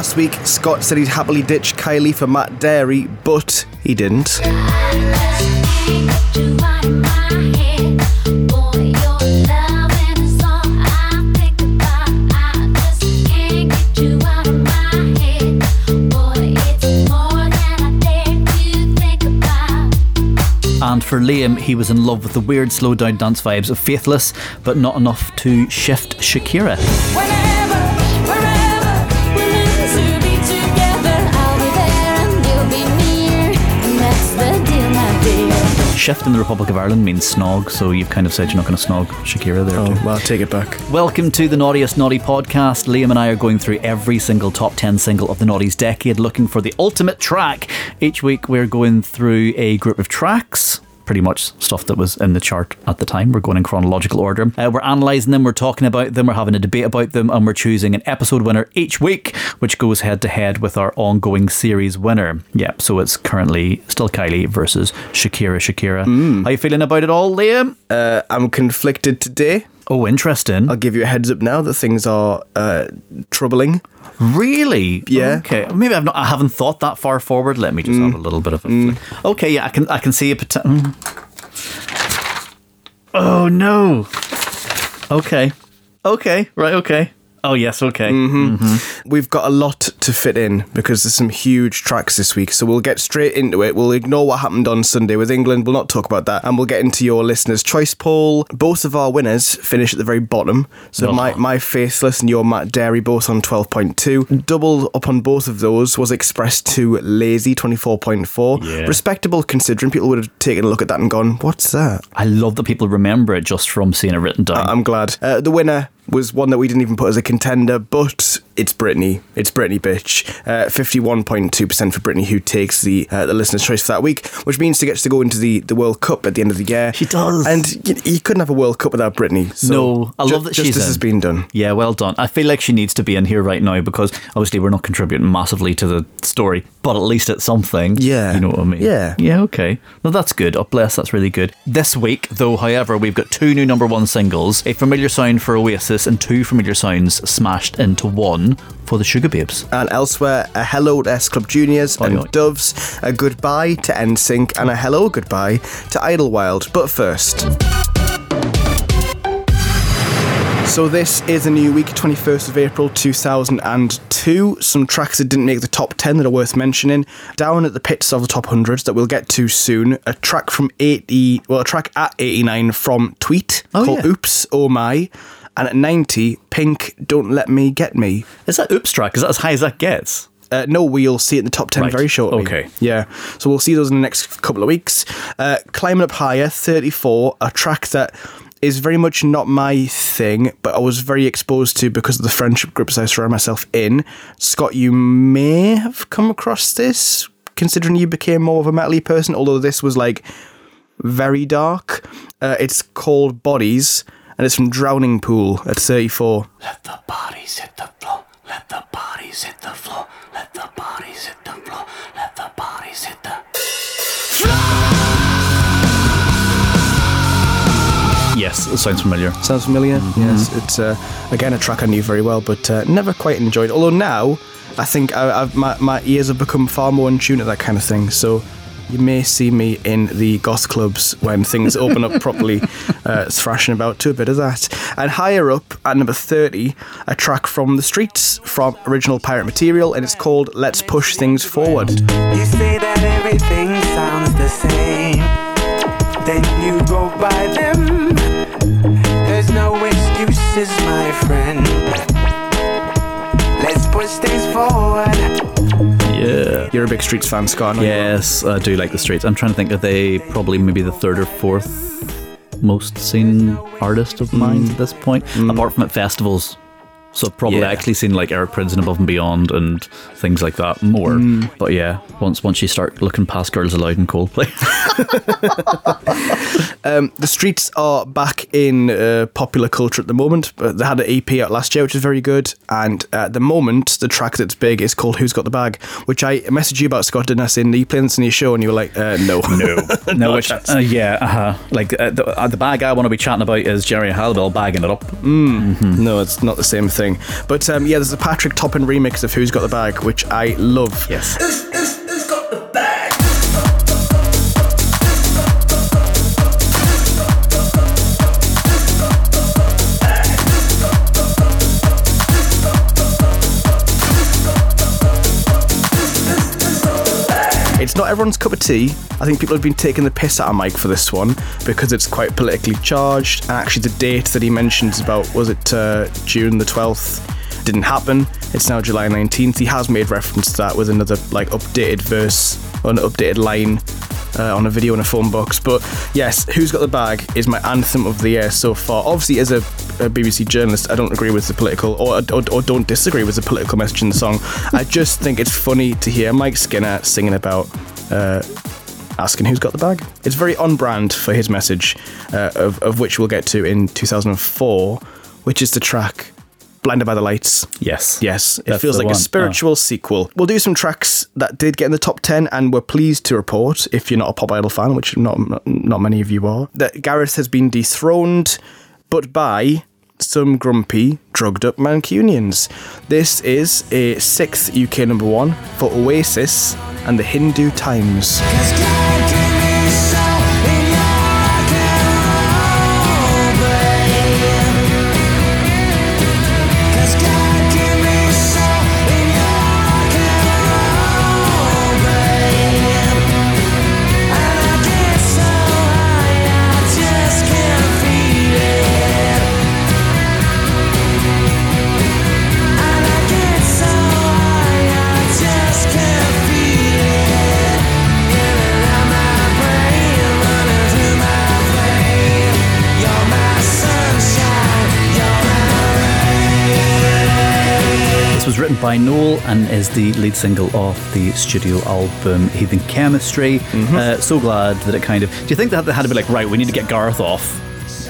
last week, Scott said he'd happily ditch Kylie for Matt Darey, but he didn't. And for Liam, he was in love with the weird slow down dance vibes of Faithless, but not enough to shift Shakira. Shift in the Republic of Ireland means snog, so you've kind of said you're not going to snog Shakira there. Oh, too. well, take it back. Welcome to the Naughtiest Naughty podcast. Liam and I are going through every single top 10 single of the Naughties decade, looking for the ultimate track. Each week, we're going through a group of tracks. Pretty much stuff that was in the chart at the time. We're going in chronological order. Uh, we're analysing them, we're talking about them, we're having a debate about them, and we're choosing an episode winner each week, which goes head to head with our ongoing series winner. Yeah, so it's currently still Kylie versus Shakira Shakira. How are you feeling about it all, Liam? Uh, I'm conflicted today. Oh, interesting. I'll give you a heads up now that things are uh, troubling. Really? Yeah. Okay. Maybe I've not. I haven't thought that far forward. Let me just mm. have a little bit of a. Mm. flick. Okay. Yeah. I can. I can see a potential. Mm. Oh no. Okay. Okay. Right. Okay. Oh yes. Okay. We've got a lot to fit in because there's some huge tracks this week. So we'll get straight into it. We'll ignore what happened on Sunday with England. We'll not talk about that. And we'll get into your listeners' choice poll. Both of our winners finish at the very bottom. So Oh. my, my Faithless and your Matt Darey both on 12.2. Double up on both of those was X-Press 2 Lazy 24.4. Yeah. Respectable considering people would have taken a look at that and gone, what's that? I love that people remember it just from seeing it written down. I'm glad. Uh, the winner was one that we didn't even put as a contender, but it's Britney. It's Britney, bitch. Uh, 51.2% for Britney, who takes the uh, the listener's choice for that week, which means she gets to go into the, the World Cup at the end of the year. She does. And you, you couldn't have a World Cup without Britney. So No, I love that she's Justice in. has been done. Yeah, well done. I feel like she needs to be in here right now because obviously we're not contributing massively to the story, but at least it's something. Yeah. You know what I mean? Yeah. Yeah, okay. No, that's good. Oh, bless, that's really good. This week, though, however, we've got two new number one singles a familiar sound for Oasis and two familiar sounds smashed into one for the Sugababes. And elsewhere, a hello to S Club Juniors and oi. Doves, a goodbye to NSYNC, and a hello goodbye to Idlewild. But first. So this is a new week, 21st of April 2002. Some tracks that didn't make the top 10 that are worth mentioning. Down at the pits of the top 100s that we'll get to soon. A track from 80, well, a track at 89 from Tweet Oh, called yeah. Oops, Oh My. And at 90, Pink, Don't Let Me Get Me. Is that Oops track? Is that as high as that gets? Uh, no, we'll see it in the top 10 Right. very shortly. Okay. Yeah. So we'll see those in the next couple of weeks. Uh, Climbing Up Higher, 34, a track that is very much not my thing, but I was very exposed to because of the friendship groups I surround myself in. Scott, you may have come across this, considering you became more of a metally person, although this was like very dark. Uh, it's called Bodies, and it's from Drowning Pool at 34. Let the bodies hit the floor. Let the bodies hit the floor. Let the bodies hit the floor. Let the bodies hit the. Yes, it sounds familiar. Sounds familiar? Yes, it's uh, again a track I knew very well, but uh, never quite enjoyed. Although now, I think I, I've, my my ears have become far more in tune to that kind of thing. So you may see me in the goth clubs when things open up properly, uh, thrashing about to a bit of that. And higher up at number thirty, a track from the streets from original Pirate Material, and it's called "Let's Push Things Forward." You say that everything sounds the same. Then you go by them. There's no excuses, my friend. You're a big Streets fan, Scott. I know you are. Yes, I do like the streets. I'm trying to think, are they probably maybe the third or fourth most seen artist of mine hmm. at this point? Hmm. Apart from at festivals. So probably Yeah. actually seen like Eric Prydz and Above and Beyond and things like that more. But yeah, once once you start looking past Girls Aloud and Coldplay. The Streets are back in uh, popular culture at the moment. But they had an EP out last year, which is very good. And at the moment, the track that's big is called "Who's Got the Bag," which I messaged you about, Scott. Didn't I? Saying, "Are you playing this in your show?" And you were like, uh, "No, no, no, which, uh, yeah, uh-huh. like uh, the, uh, the bag I want to be chatting about is Geri Halliwell bagging it up. no, it's not the same thing." Thing. But um, yeah, there's a Patrick Topping remix of Who's Got the Bag, which I love. Yes. It's not everyone's cup of tea. I think people have been taking the piss out of Mike for this one because it's quite politically charged. And actually, the date that he mentions about was it uh, June the 12th? Didn't happen. It's now July 19th. He has made reference to that with another like updated verse or an updated line uh, on a video in a phone box. But yes, Who's Got the Bag is my anthem of the year so far. Obviously, as a, a BBC journalist, I don't agree with the political or, or, or don't disagree with the political message in the song. I just think it's funny to hear Mike Skinner singing about. Uh, Asking who's got the bag. It's very on brand for his message, uh, of, of which we'll get to in 2004, which is the track Blinded by the Lights. Yes. Yes, it That's feels like one. a spiritual sequel. We'll do some tracks that did get in the top 10 and we're pleased to report, if you're not a Pop Idol fan, which not, not, not many of you are, that Gareth has been dethroned, but by some grumpy, drugged up Mancunians. This is a sixth UK number one for Oasis and the Hindu Times. By Noel and is the lead single of the studio album Heathen Chemistry. Mm-hmm. Uh, so glad that it kind of. Do you think that they had to be like, right, we need to get Gareth off?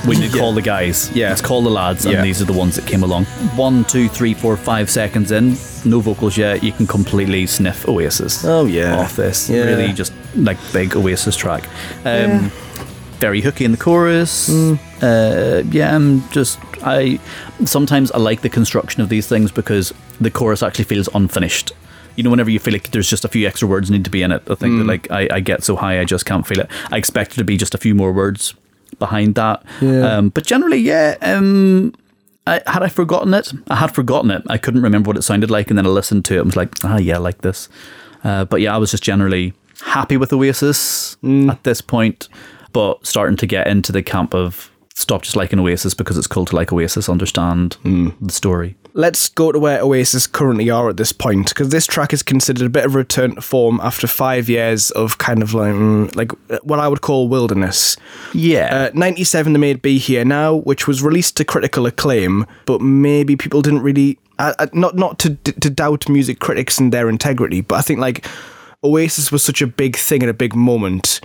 We need to Yeah. call the guys. Yeah. Let's call the lads, and Yeah. these are the ones that came along. One, two, three, four, five seconds in, no vocals yet. You can completely sniff Oasis. Oh, yeah. off this. Yeah. Really, just like big Oasis track. Um, Very hooky in the chorus. Mm. Uh, yeah, I'm just I sometimes I like the construction of these things because the chorus actually feels unfinished. You know, whenever you feel like there's just a few extra words need to be in it, I think Mm. that like I, I get so high I just can't feel it. I expect there to be just a few more words behind that. Yeah. Um, but generally, yeah. Um, I, had I forgotten it? I had forgotten it. I couldn't remember what it sounded like, and then I listened to it and was like, ah, yeah, I like this. Uh, but yeah, I was just generally happy with Oasis Mm. at this point, but starting to get into the camp of stop just liking Oasis because it's cool to like Oasis, understand Mm. the story. Let's go to where Oasis currently are at this point, because this track is considered a bit of a return to form after five years of kind of like, mm, like what I would call wilderness. Yeah. Uh, 97 they made Be Here Now, which was released to critical acclaim, but maybe people didn't really. Uh, uh, not not to to doubt music critics and their integrity, but I think like Oasis was such a big thing and a big moment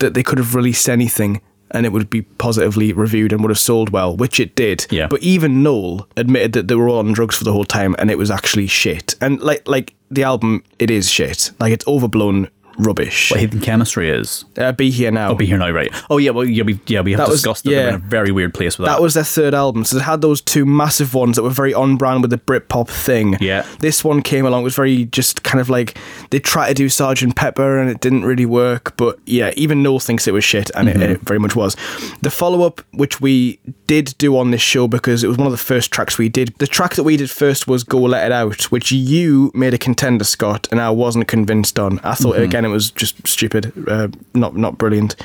that they could have released anything and it would be positively reviewed and would have sold well, which it did. Yeah. But even Noel admitted that they were all on drugs for the whole time and it was actually shit. And like like the album, it is shit. Like it's overblown rubbish. what Heathen Chemistry is. Uh, Be Here Now. Be here now, right? Oh yeah, well yeah, we yeah we have That was- discussed that they're yeah. in a very weird place with that. That was their third album, so they had those two massive ones that were very on brand with the Britpop thing. Yeah. This one came along, it was very just kind of like they tried to do Sergeant Pepper and it didn't really work, but yeah, even Noel thinks it was shit, and Mm-hmm. it, it very much was. The follow up, which we did do on this show because it was one of the first tracks we did, the track that we did first was Go Let It Out, which you made a contender, Scott, and I wasn't convinced on. I thought, Mm-hmm. again, it was just stupid, uh, not, not brilliant.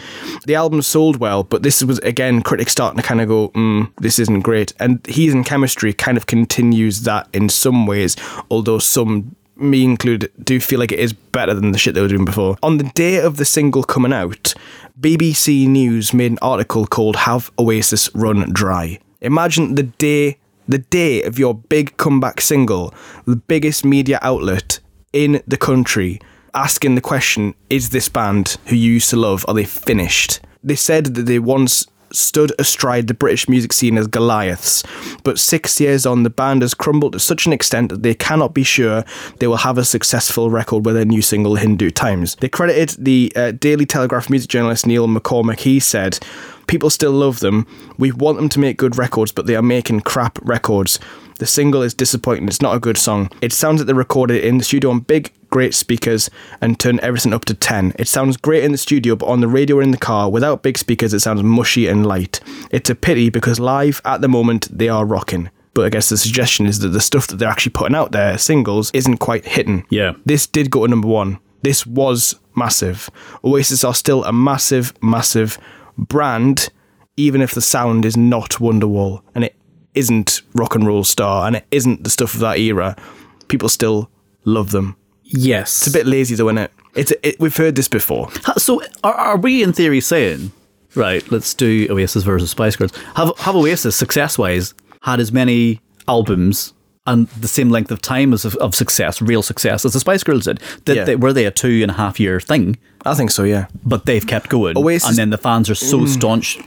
The album sold well, but this was, again, critics starting to kind of go, mm, this isn't great. And Heathen Chemistry kind of continues that in some ways, although some me included, do feel like it is better than the shit they were doing before. On the day of the single coming out, BBC News made an article called Have Oasis Run Dry. Imagine the day the day of your big comeback single, the biggest media outlet in the country, asking the question, is this band who you used to love, are they finished? They said that they once stood astride the British music scene as Goliaths, but six years on, the band has crumbled to such an extent that they cannot be sure they will have a successful record with their new single, Hindu Times. They credited the uh, Daily Telegraph music journalist Neil McCormick. He said, People still love them. We want them to make good records, but they are making crap records. The single is disappointing. It's not a good song. It sounds like they recorded it in the studio on big, great speakers and turn everything up to 10. It sounds great in the studio, but on the radio or in the car, without big speakers, it sounds mushy and light. It's a pity because live, at the moment, they are rocking. But I guess the suggestion is that the stuff that they're actually putting out there, singles, isn't quite hitting. Yeah. This did go to number one. This was massive. Oasis are still a massive, massive brand, even if the sound is not Wonderwall and it isn't Rock and Roll Star and it isn't the stuff of that era. People still love them. Yes. It's a bit lazy though, isn't it? It's it, we've heard this before. So are, are we in theory saying, right, let's do Oasis versus Spice Girls. Have, have Oasis, success wise, had as many albums and the same length of time as of, of success, real success, as the Spice Girls did? Did Yeah. they, were they a two and a half year thing? I think so, yeah. But they've kept going. Oasis- and then the fans are so mm. staunch,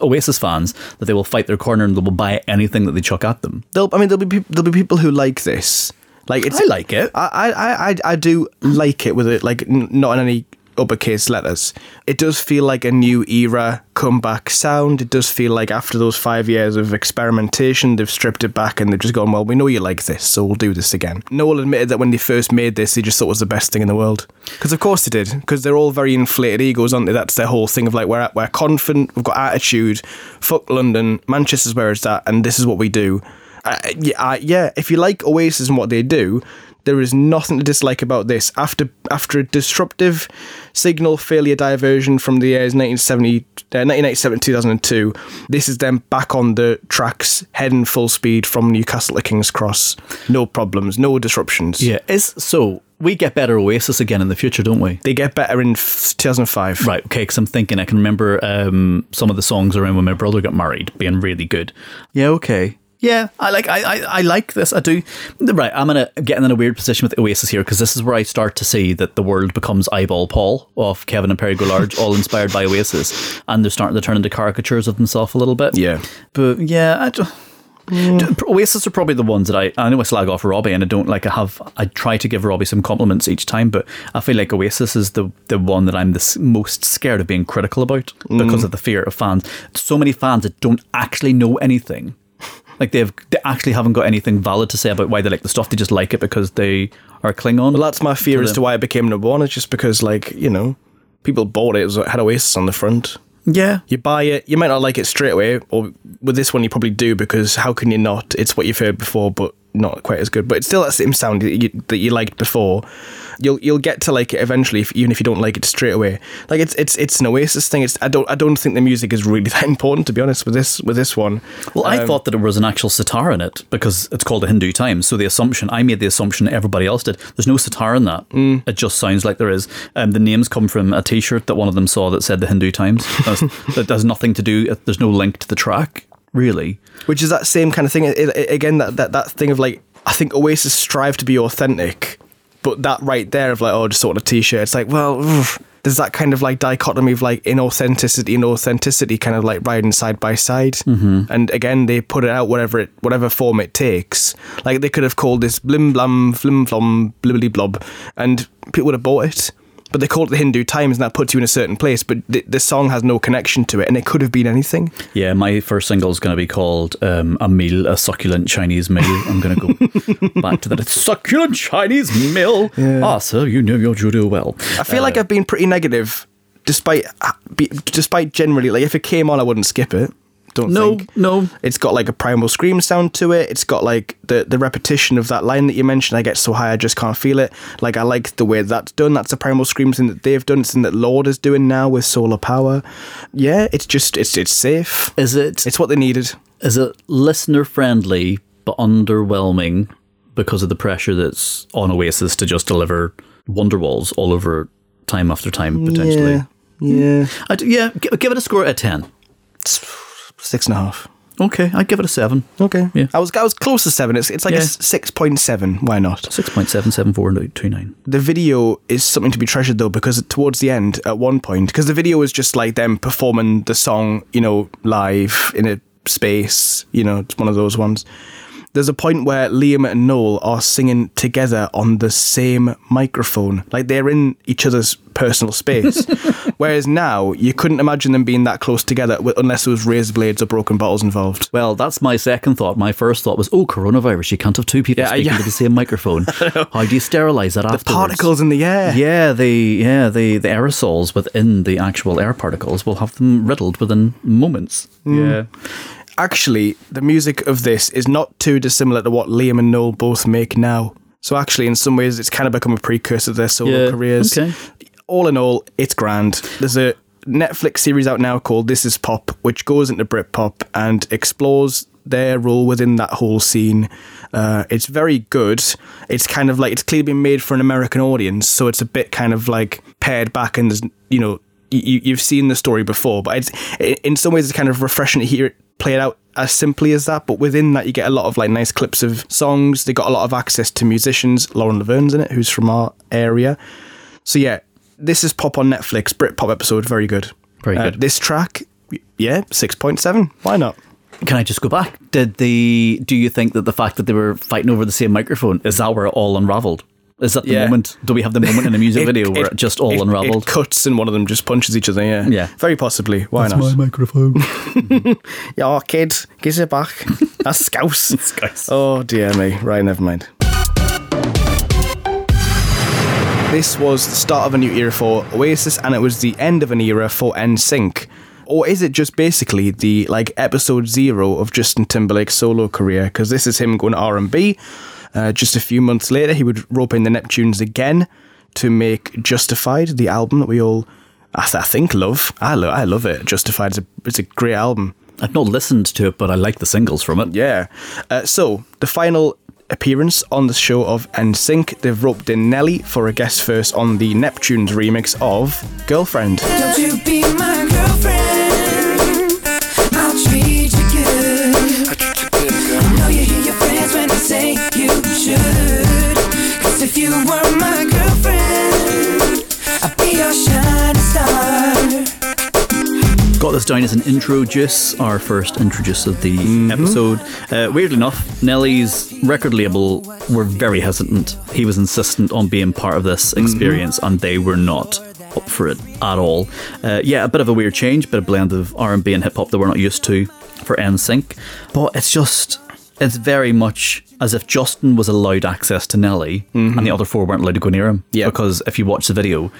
Oasis fans, that they will fight their corner and they will buy anything that they chuck at them. There'll, I mean, there'll be there'll be people who like this. Like it's, I like it. I, I, I, I do like it with it, like n- not in any uppercase letters. It does feel like a new era comeback sound. It does feel like after those five years of experimentation, they've stripped it back and they've just gone, well, we know you like this, so we'll do this again. Noel admitted that when they first made this, they just thought it was the best thing in the world. Because of course they did. Because they're all very inflated egos, aren't they? That's their whole thing of like, we're, we're confident, we've got attitude, fuck London, Manchester's where it's at, and this is what we do. Uh, yeah, uh, yeah, if you like Oasis and what they do, there is nothing to dislike about this. After after a disruptive signal failure diversion from the years 1970, uh, 1997 2002, this is them back on the tracks, heading full speed from Newcastle to King's Cross. No problems, no disruptions. Yeah. Is so we get better Oasis again in the future, don't we? They get better in f- 2005. Right, okay, because I'm thinking I can remember um, some of the songs around when my brother got married being really good. Yeah, okay. Yeah, I like I, I, I like this. I do. Right, I'm gonna get in a weird position with Oasis here because this is where I start to see that the world becomes eyeball Paul of Kevin and Perry Go all inspired by Oasis, and they're starting to turn into caricatures of themselves a little bit. Yeah. but yeah, I ju- mm. Oasis are probably the ones that I I know I slag off Robbie and I don't like I have I try to give Robbie some compliments each time but I feel like Oasis is the the one that I'm the most scared of being critical about because mm. of the fear of fans so many fans that don't actually know anything like they've they actually haven't got anything valid to say about why they like the stuff they just like it because they are Klingon Well, that's my fear To as them. to why it became number one. It's just because, like, you know, people bought it, it was, it had Oasis on the front. yeah You buy it, you might not like it straight away, or with this one you probably do because how can you not? It's what you've heard before, but not quite as good. But it's still that same sound that you, that you liked before. You'll you'll get to like it eventually, if, even if you don't like it straight away. Like it's it's it's an Oasis thing. It's I don't I don't think the music is really that important to be honest with this with this one. Well, I thought that it was an actual sitar in it because it's called a Hindu Times. So the assumption I made the assumption everybody else did. There's no sitar in that. It just sounds like there is. Um, the names come from a T-shirt that one of them saw that said the Hindu Times. That has nothing to do. There's no link to the track really. which is that same kind of thing. It, it- again, that, that that thing of like, I think Oasis strive to be authentic, but that right there of like, oh, just sort of t-shirt. It's like, well, oof, there's that kind of like dichotomy of like inauthenticity and authenticity, kind of like riding side by side. Mm-hmm. And again, they put it out whatever it whatever form it takes. Like they could have called this blim blam flim flom blibbly blob, and people would have bought it. But they call it the Hindu Times, and that puts you in a certain place. But the, the song has no connection to it, and it could have been anything. Yeah, my first single is going to be called um, a meal, a succulent Chinese meal. I'm going to go back to that. It's succulent Chinese meal. Ah, sir, you know your judo well. I feel like I've been pretty negative, despite be, despite generally like if it came on, I wouldn't skip it. Don't No, think. no. It's got like a primal scream sound to it. It's got like the the repetition of that line that you mentioned. I get so high, I just can't feel it. Like I like the way that's done. That's a primal scream thing that they've done. It's something that Lorde is doing now with solar power. Yeah, it's just it's it's safe. Is it? It's what they needed. is it listener friendly but underwhelming because of the pressure that's on Oasis to just deliver Wonderwalls all over time after time potentially? Yeah, yeah. Hmm. I d- yeah, gi- give it a score at ten. Six and a half. Okay, I'd give it a seven. Okay. Yeah. I was I was close to seven. It's it's like Yeah. a six point seven. Why not? Six point seven seven four two nine. the video is something to be treasured though because towards the end at one point because the video was just like them performing the song you know live in a space you know it's one of those ones there's a point where Liam and Noel are singing together on the same microphone. Like they're in each other's personal space. Whereas now, you couldn't imagine them being that close together unless there was razor blades or broken bottles involved. Well, that's my second thought. My first thought was, oh, coronavirus. You can't have two people Yeah, speaking yeah. to the same microphone. How do you sterilize that afterwards? The Particles in the air. Yeah, the yeah the, the aerosols within the actual air particles will have them riddled within moments. Mm. Yeah. Actually, the music of this is not too dissimilar to what Liam and Noel both make now. So actually, in some ways, it's kind of become a precursor to their solo Yeah, careers. okay. All in all, it's grand. There's a Netflix series out now called This Is Pop, which goes into Britpop and explores their role within that whole scene. Uh, it's very good. It's kind of like it's clearly been made for an American audience, so it's a bit kind of like pared back, and there's you know you, you've seen the story before, but it's in some ways it's kind of refreshing to hear it play it out as simply as that. But within that, you get a lot of like nice clips of songs. They got a lot of access to musicians. Lauren Laverne's in it, who's from our area. So yeah, this is pop on Netflix. Britpop episode, very good. Very Uh, good. this track, yeah, six point seven. Why not? Can I just go back? Did the do you think that the fact that they were fighting over the same microphone is that where it all unraveled? Is that the Yeah. moment? Do we have the moment in a music video where it, just all it- unraveled? It cuts and one of them just punches each other. Yeah, Yeah. very possibly. Why not? My microphone. Yeah, kid, give it back. That's scouse. Scouse. Oh dear me. Right, never mind. This was the start of a new era for Oasis, and it was the end of an era for NSYNC. Or is it just basically the like episode zero of Justin Timberlake's solo career? Because this is him going R and B. Uh, just a few months later, he would rope in the Neptunes again to make Justified, the album that we all, I, th- I think, love. I, lo- I love it. Justified is a, it's a great album. I've not listened to it, but I like the singles from it. Yeah. Uh, so, the final appearance on the show of NSYNC, they've roped in Nelly for a guest verse on the Neptunes remix of Girlfriend. Don't you be my girlfriend? Got this down as an intro juice, our first intro juice of the episode. Uh, weirdly enough, Nelly's record label were very hesitant. He was insistent on being part of this experience, and they were not up for it at all. Uh, yeah, a bit of a weird change, but a blend of R and B and hip hop that we're not used to for NSYNC, but it's just. It's very much as if Justin was allowed access to Nelly and the other four weren't allowed to go near him. Yeah. Because if you watch the video,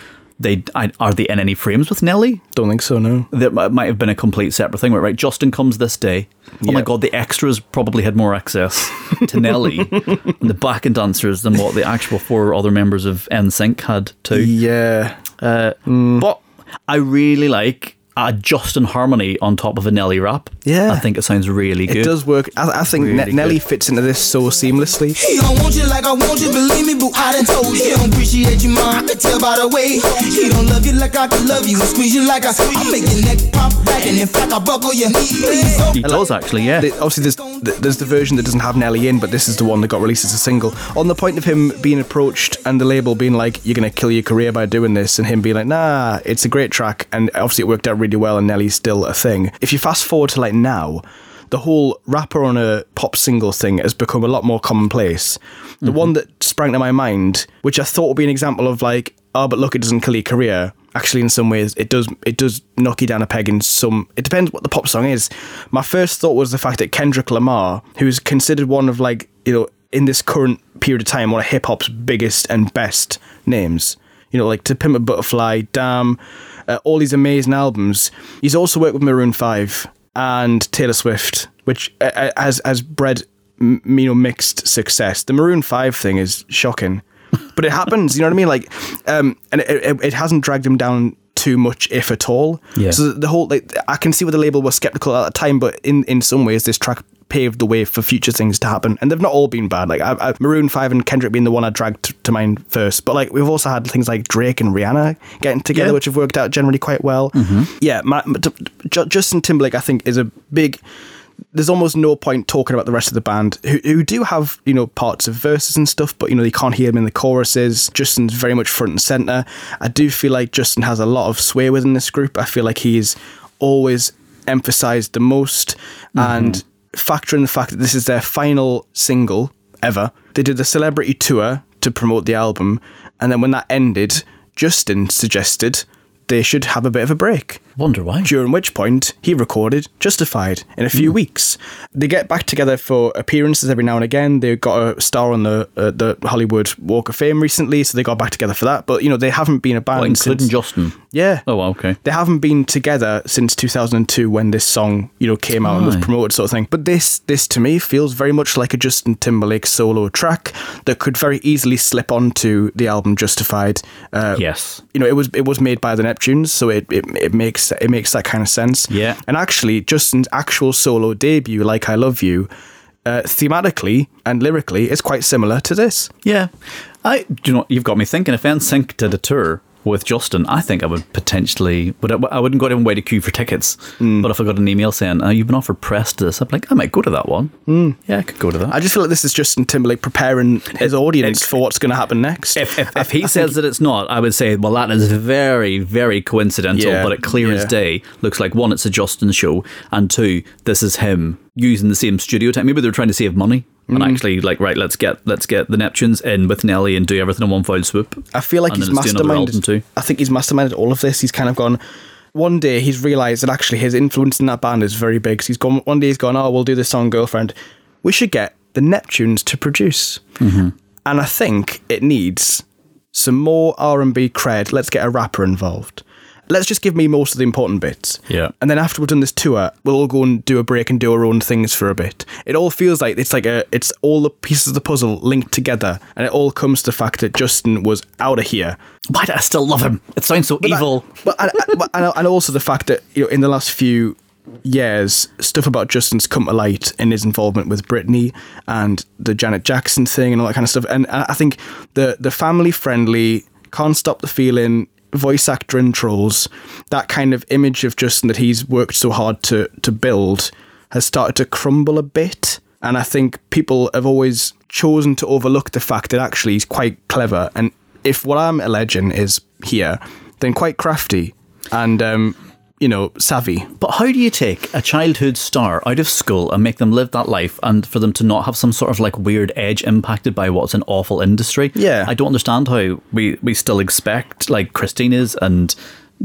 they I- are they in any frames with Nelly? Don't think so, no. that might have been a complete separate thing, right? Right, Justin comes this day. Oh my god, the extras probably had more access to Nelly and the backing dancers than what the actual four other members of NSYNC had too. Yeah. Uh, mm. But I really like a Justin harmony on top of a Nelly rap. Yeah. I think it sounds really good. It does work. I, I think Ne- Nelly fits into this so seamlessly. He don't want you like I want you, believe me, boo. I done told you. He don't appreciate you, mom. I can tell by the way. He don't love you like I can love you. Squeeze you like I I make your neck pop back, and in fact I buckle your knee. Please, oh. He does actually, yeah. The- Obviously, there's th- there's the version that doesn't have Nelly in, but this is the one that got released as a single. On the point of him being approached and the label being like, "You're gonna kill your career by doing this," and him being like, "Nah, it's a great track," and obviously it worked out really well, and Nelly's still a thing. If you fast forward to like now, the whole rapper on a pop single thing has become a lot more commonplace. The mm-hmm. one that sprang to my mind, which I thought would be an example of like, oh, but look, it doesn't kill your career. Actually, in some ways, it does. It does knock you down a peg. In some, it depends what the pop song is. My first thought was the fact that Kendrick Lamar, who's considered one of like you know in this current period of time one of hip hop's biggest and best names. You know, like To Pimp a Butterfly, Damn, uh, all these amazing albums. He's also worked with Maroon Five and Taylor Swift, which uh, uh, has has bred m- you know mixed success. The Maroon Five thing is shocking, but it happens. You know what I mean? Like, um, and it, it, it hasn't dragged him down too much, if at all. Yeah. So the whole like I can see what the label was skeptical at the time, but in in some ways this track paved the way for future things to happen, and they've not all been bad. Like I, I, Maroon Five and Kendrick being the one I dragged t- to mind first, but like we've also had things like Drake and Rihanna getting together, Yeah. which have worked out generally quite well. Mm-hmm. Yeah, my, Justin Timberlake I think is a big. There's almost no point talking about the rest of the band who, who do have you know parts of verses and stuff, but you know you can't hear them in the choruses. Justin's very much front and center. I do feel like Justin has a lot of sway within this group. I feel like he's always emphasized the most mm-hmm. and factor in the fact that this is their final single ever. They did the celebrity tour to promote the album, and then when that ended, Justin suggested they should have a bit of a break. Wonder why. During which point he recorded Justified in a few weeks. They get back together for appearances every now and again. They got a star on the uh, the Hollywood Walk of Fame recently, so they got back together for that. But you know they haven't been a band Well, including since. Justin. Yeah. Oh, okay. They haven't been together since 2002 when this song, you know, came out and was promoted sort of thing. But this this to me feels very much like a Justin Timberlake solo track that could very easily slip onto the album Justified. Uh, Yes. you know, it was it was made by the Neptunes, so it, it it makes it makes that kind of sense. Yeah. And actually, Justin's actual solo debut, "Like I Love You," uh, thematically and lyrically, is quite similar to this. Yeah. I do you know you've got me thinking if NSYNC did a tour with Justin, I think I would potentially would I, I wouldn't go out and wait to queue for tickets. Hmm. But if I got an email saying, oh, you've been offered press to this, I'd be like, I might go to that one. Yeah, I could go to that. I just feel like this is Justin Timberlake preparing his audience for what's going to happen next. if, if, if he says that it's not, I would say, well, that is very, very coincidental, Yeah, but it clear as day looks like one, it's a Justin show, and two, this is him using the same studio time. Maybe they're trying to save money. Mm. And actually, like, right, let's get let's get the Neptunes in with Nelly and do everything in one foul swoop. I feel like And he's then let's do another album masterminded. too. I think he's masterminded all of this. He's kind of gone. One day he's realised that actually his influence in that band is very big. So he's gone. One day he's gone. Oh, we'll do this song, girlfriend. We should get the Neptunes to produce. Mm-hmm. And I think it needs some more R and B cred. Let's get a rapper involved. Let's just give me most of the important bits. Yeah. And then after we've done this tour, we'll all go and do a break and do our own things for a bit. It all feels like it's like a it's all the pieces of the puzzle linked together, and it all comes to the fact that Justin was out of here. Why do I still love him? It sounds so evil. But and, but- and, and also the fact that you know in the last few years, stuff about Justin's come to light in his involvement with Britney and the Janet Jackson thing and all that kind of stuff. And I think the the family friendly, can't stop the feeling voice actor intros, that kind of image of Justin that he's worked so hard to to build has started to crumble a bit. And I think people have always chosen to overlook the fact that actually he's quite clever. And if what I'm alleging is here, then quite crafty and um, you know savvy. But how do you take a childhood star out of school and make them live that life and for them to not have some sort of like weird edge impacted by what's an awful industry? Yeah. I don't understand how we, we still expect like Christina's and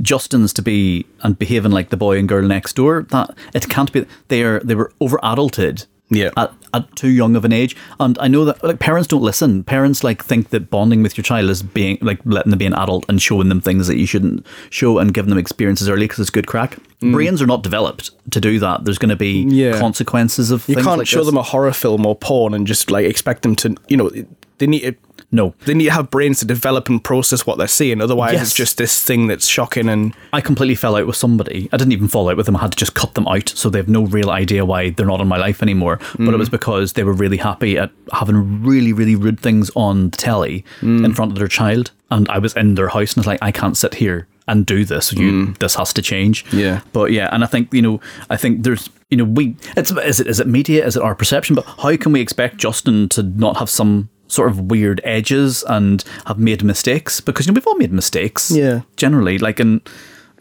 Justin's to be and behaving like the boy and girl next door. That it can't be they are they were over adulted. Yeah. At, at too young of an age, and I know that like parents don't listen. Parents like think that bonding with your child is being like letting them be an adult and showing them things that you shouldn't show and giving them experiences early because it's good crack. Brains are not developed to do that. There's going to be Mm. Yeah. consequences of You can't like show this. them a horror film or porn and just like expect them to you know they need No, they need to have brains to develop and process what they're seeing. Otherwise, Yes. it's just this thing that's shocking and I completely fell out with somebody. I didn't even fall out with them. I had to just cut them out, so they have no real idea why they're not in my life anymore. But it was mm. because they were really happy at having really, really rude things on the telly mm. in front of their child, and I was in their house, and I was like I can't sit here and do this. You, mm. this has to change. Yeah. But yeah, and I think you know, I think there's you know, we it's is it is it media, is it our perception? But how can we expect Justin to not have some sort of weird edges and have made mistakes? Because you know we've all made mistakes. Yeah. Generally, like in.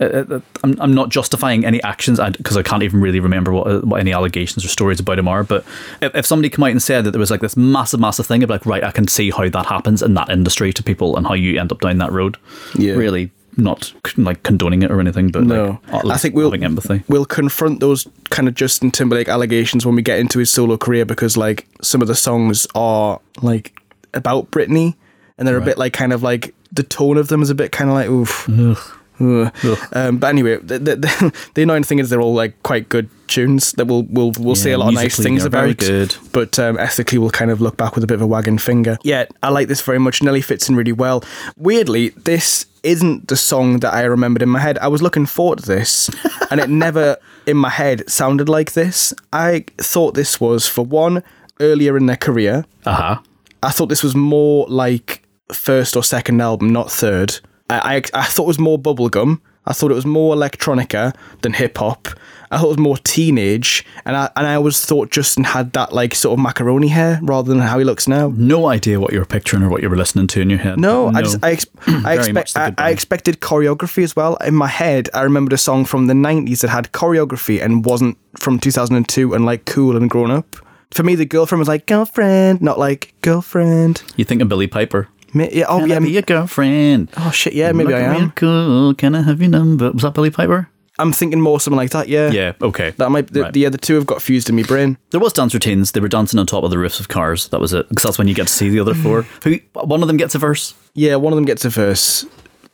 Uh, uh, I'm, I'm not justifying any actions because I, can't even really remember what, uh, what any allegations or stories about him are. But if, if somebody came out and said that there was like this massive, massive thing, I'd like, right, I can see how that happens in that industry to people and how you end up down that road. Yeah. Really not like condoning it or anything, but no. like, I think we'll having empathy. we'll confront those kind of Justin Timberlake allegations when we get into his solo career because like some of the songs are like about Britney and they're a bit like kind of like the tone of them is a bit kind of like oof. Ugh. Um, but anyway, the, the, the, annoying thing is they're all like quite good tunes that we'll we'll we'll say a lot of nice things about. very good. But um, ethically, we'll kind of look back with a bit of a wagging finger. Yeah, I like this very much. Nelly fits in really well. Weirdly, this isn't the song that I remembered in my head. I was looking forward to this, and it never in my head sounded like this. I thought this was for one earlier in their career. Uh huh. I thought this was more like first or second album, not third. I, I, I thought it was more bubblegum. I thought it was more electronica than hip hop. I thought it was more teenage, and I and I always thought Justin had that like sort of macaroni hair rather than how he looks now. No idea what you were picturing or what you were listening to in your head. No, I just I, ex- I expect I, I expected choreography as well. In my head, I remembered a song from the '90s that had choreography and wasn't from 2002 and like cool and grown up. For me, the girlfriend was like girlfriend, not like girlfriend. You think of Billie Piper? Ma- Yeah, oh Can yeah. I be your girlfriend? Oh shit, yeah, maybe I Looking real am. Cool. Can I have your number? Was that Billie Piper? I'm thinking more something like that. Yeah, Yeah. Okay. That might. The, Right. the other two have got fused in my brain. There was dance routines. They were dancing on top of the roofs of cars. That was it. Because that's when you get to see the other four. Who? One of them gets a verse. Yeah, one of them gets a verse,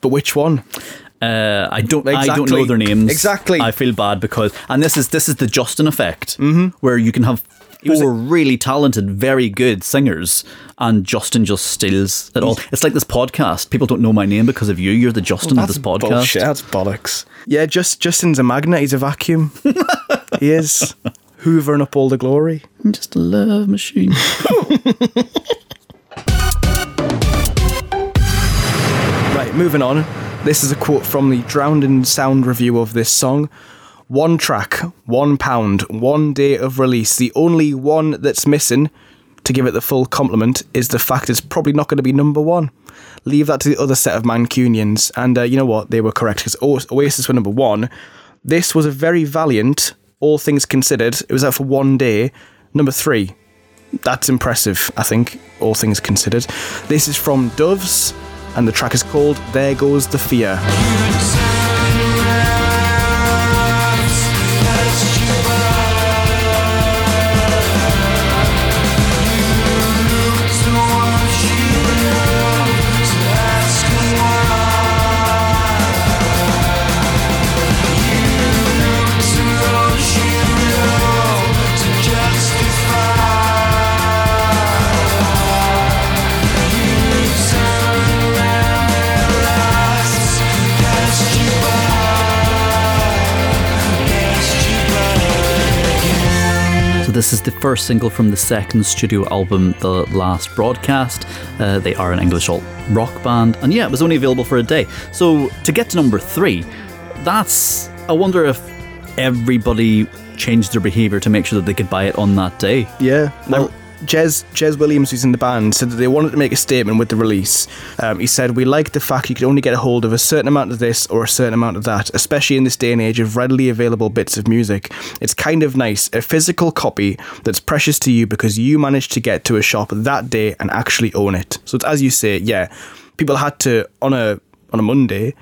but which one? Uh, I don't. I don't Exactly. know their names. Exactly. I feel bad because, and this is this is the Justin effect, mm-hmm. where you can have four really talented, very good singers, and Justin just steals it all. It's like this podcast. People don't know my name because of you. You're the Justin of this podcast. Bullshit. That's bollocks. Yeah, just Justin's a magnet. He's a vacuum. he is hoovering up all the glory. I'm just a love machine. Right, moving on. This is a quote from the Drowned in Sound review of this song. One track, one pound, one day of release. The only one that's missing, to give it the full compliment, is the fact it's probably not going to be number one. Leave that to the other set of Mancunians. And uh, you know what? They were correct because Oasis were number one. This was a very valiant, all things considered. It was out for one day. Number three. That's impressive, I think, all things considered. This is from Doves, and the track is called There Goes the Fear. This is the first single from the second studio album, The Last Broadcast. Uh, they are an English alt rock band, and yeah, it was only available for a day. So to get to number three, that's I wonder if everybody changed their behaviour to make sure that they could buy it on that day. Yeah. Well, Jez, Jez Williams, who's in the band, said that they wanted to make a statement with the release. Um, he said, We like the fact you could only get a hold of a certain amount of this or a certain amount of that, especially in this day and age of readily available bits of music. It's kind of nice, a physical copy that's precious to you because you managed to get to a shop that day and actually own it. So it's as you say, yeah, people had to, on a on a Monday,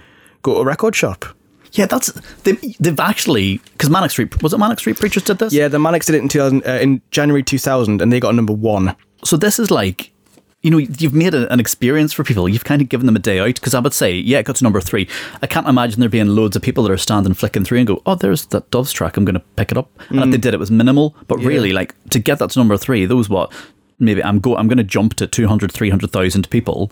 go to a record shop. Yeah, that's they've, they've actually because Manic Street was it Manic Street Preachers did this. Yeah, the Manics did it in 2000, uh, in January 2000 and they got a number one. So this is like, you know, you've made a, an experience for people. You've kind of given them a day out because I would say, yeah, it got to number three. I can't imagine there being loads of people that are standing flicking through and go, oh, there's that Doves track. I'm going to pick it up. And if they did, it was minimal. But really, like to get that to number three, those what maybe I'm go I'm going to jump to 200, 300,000 people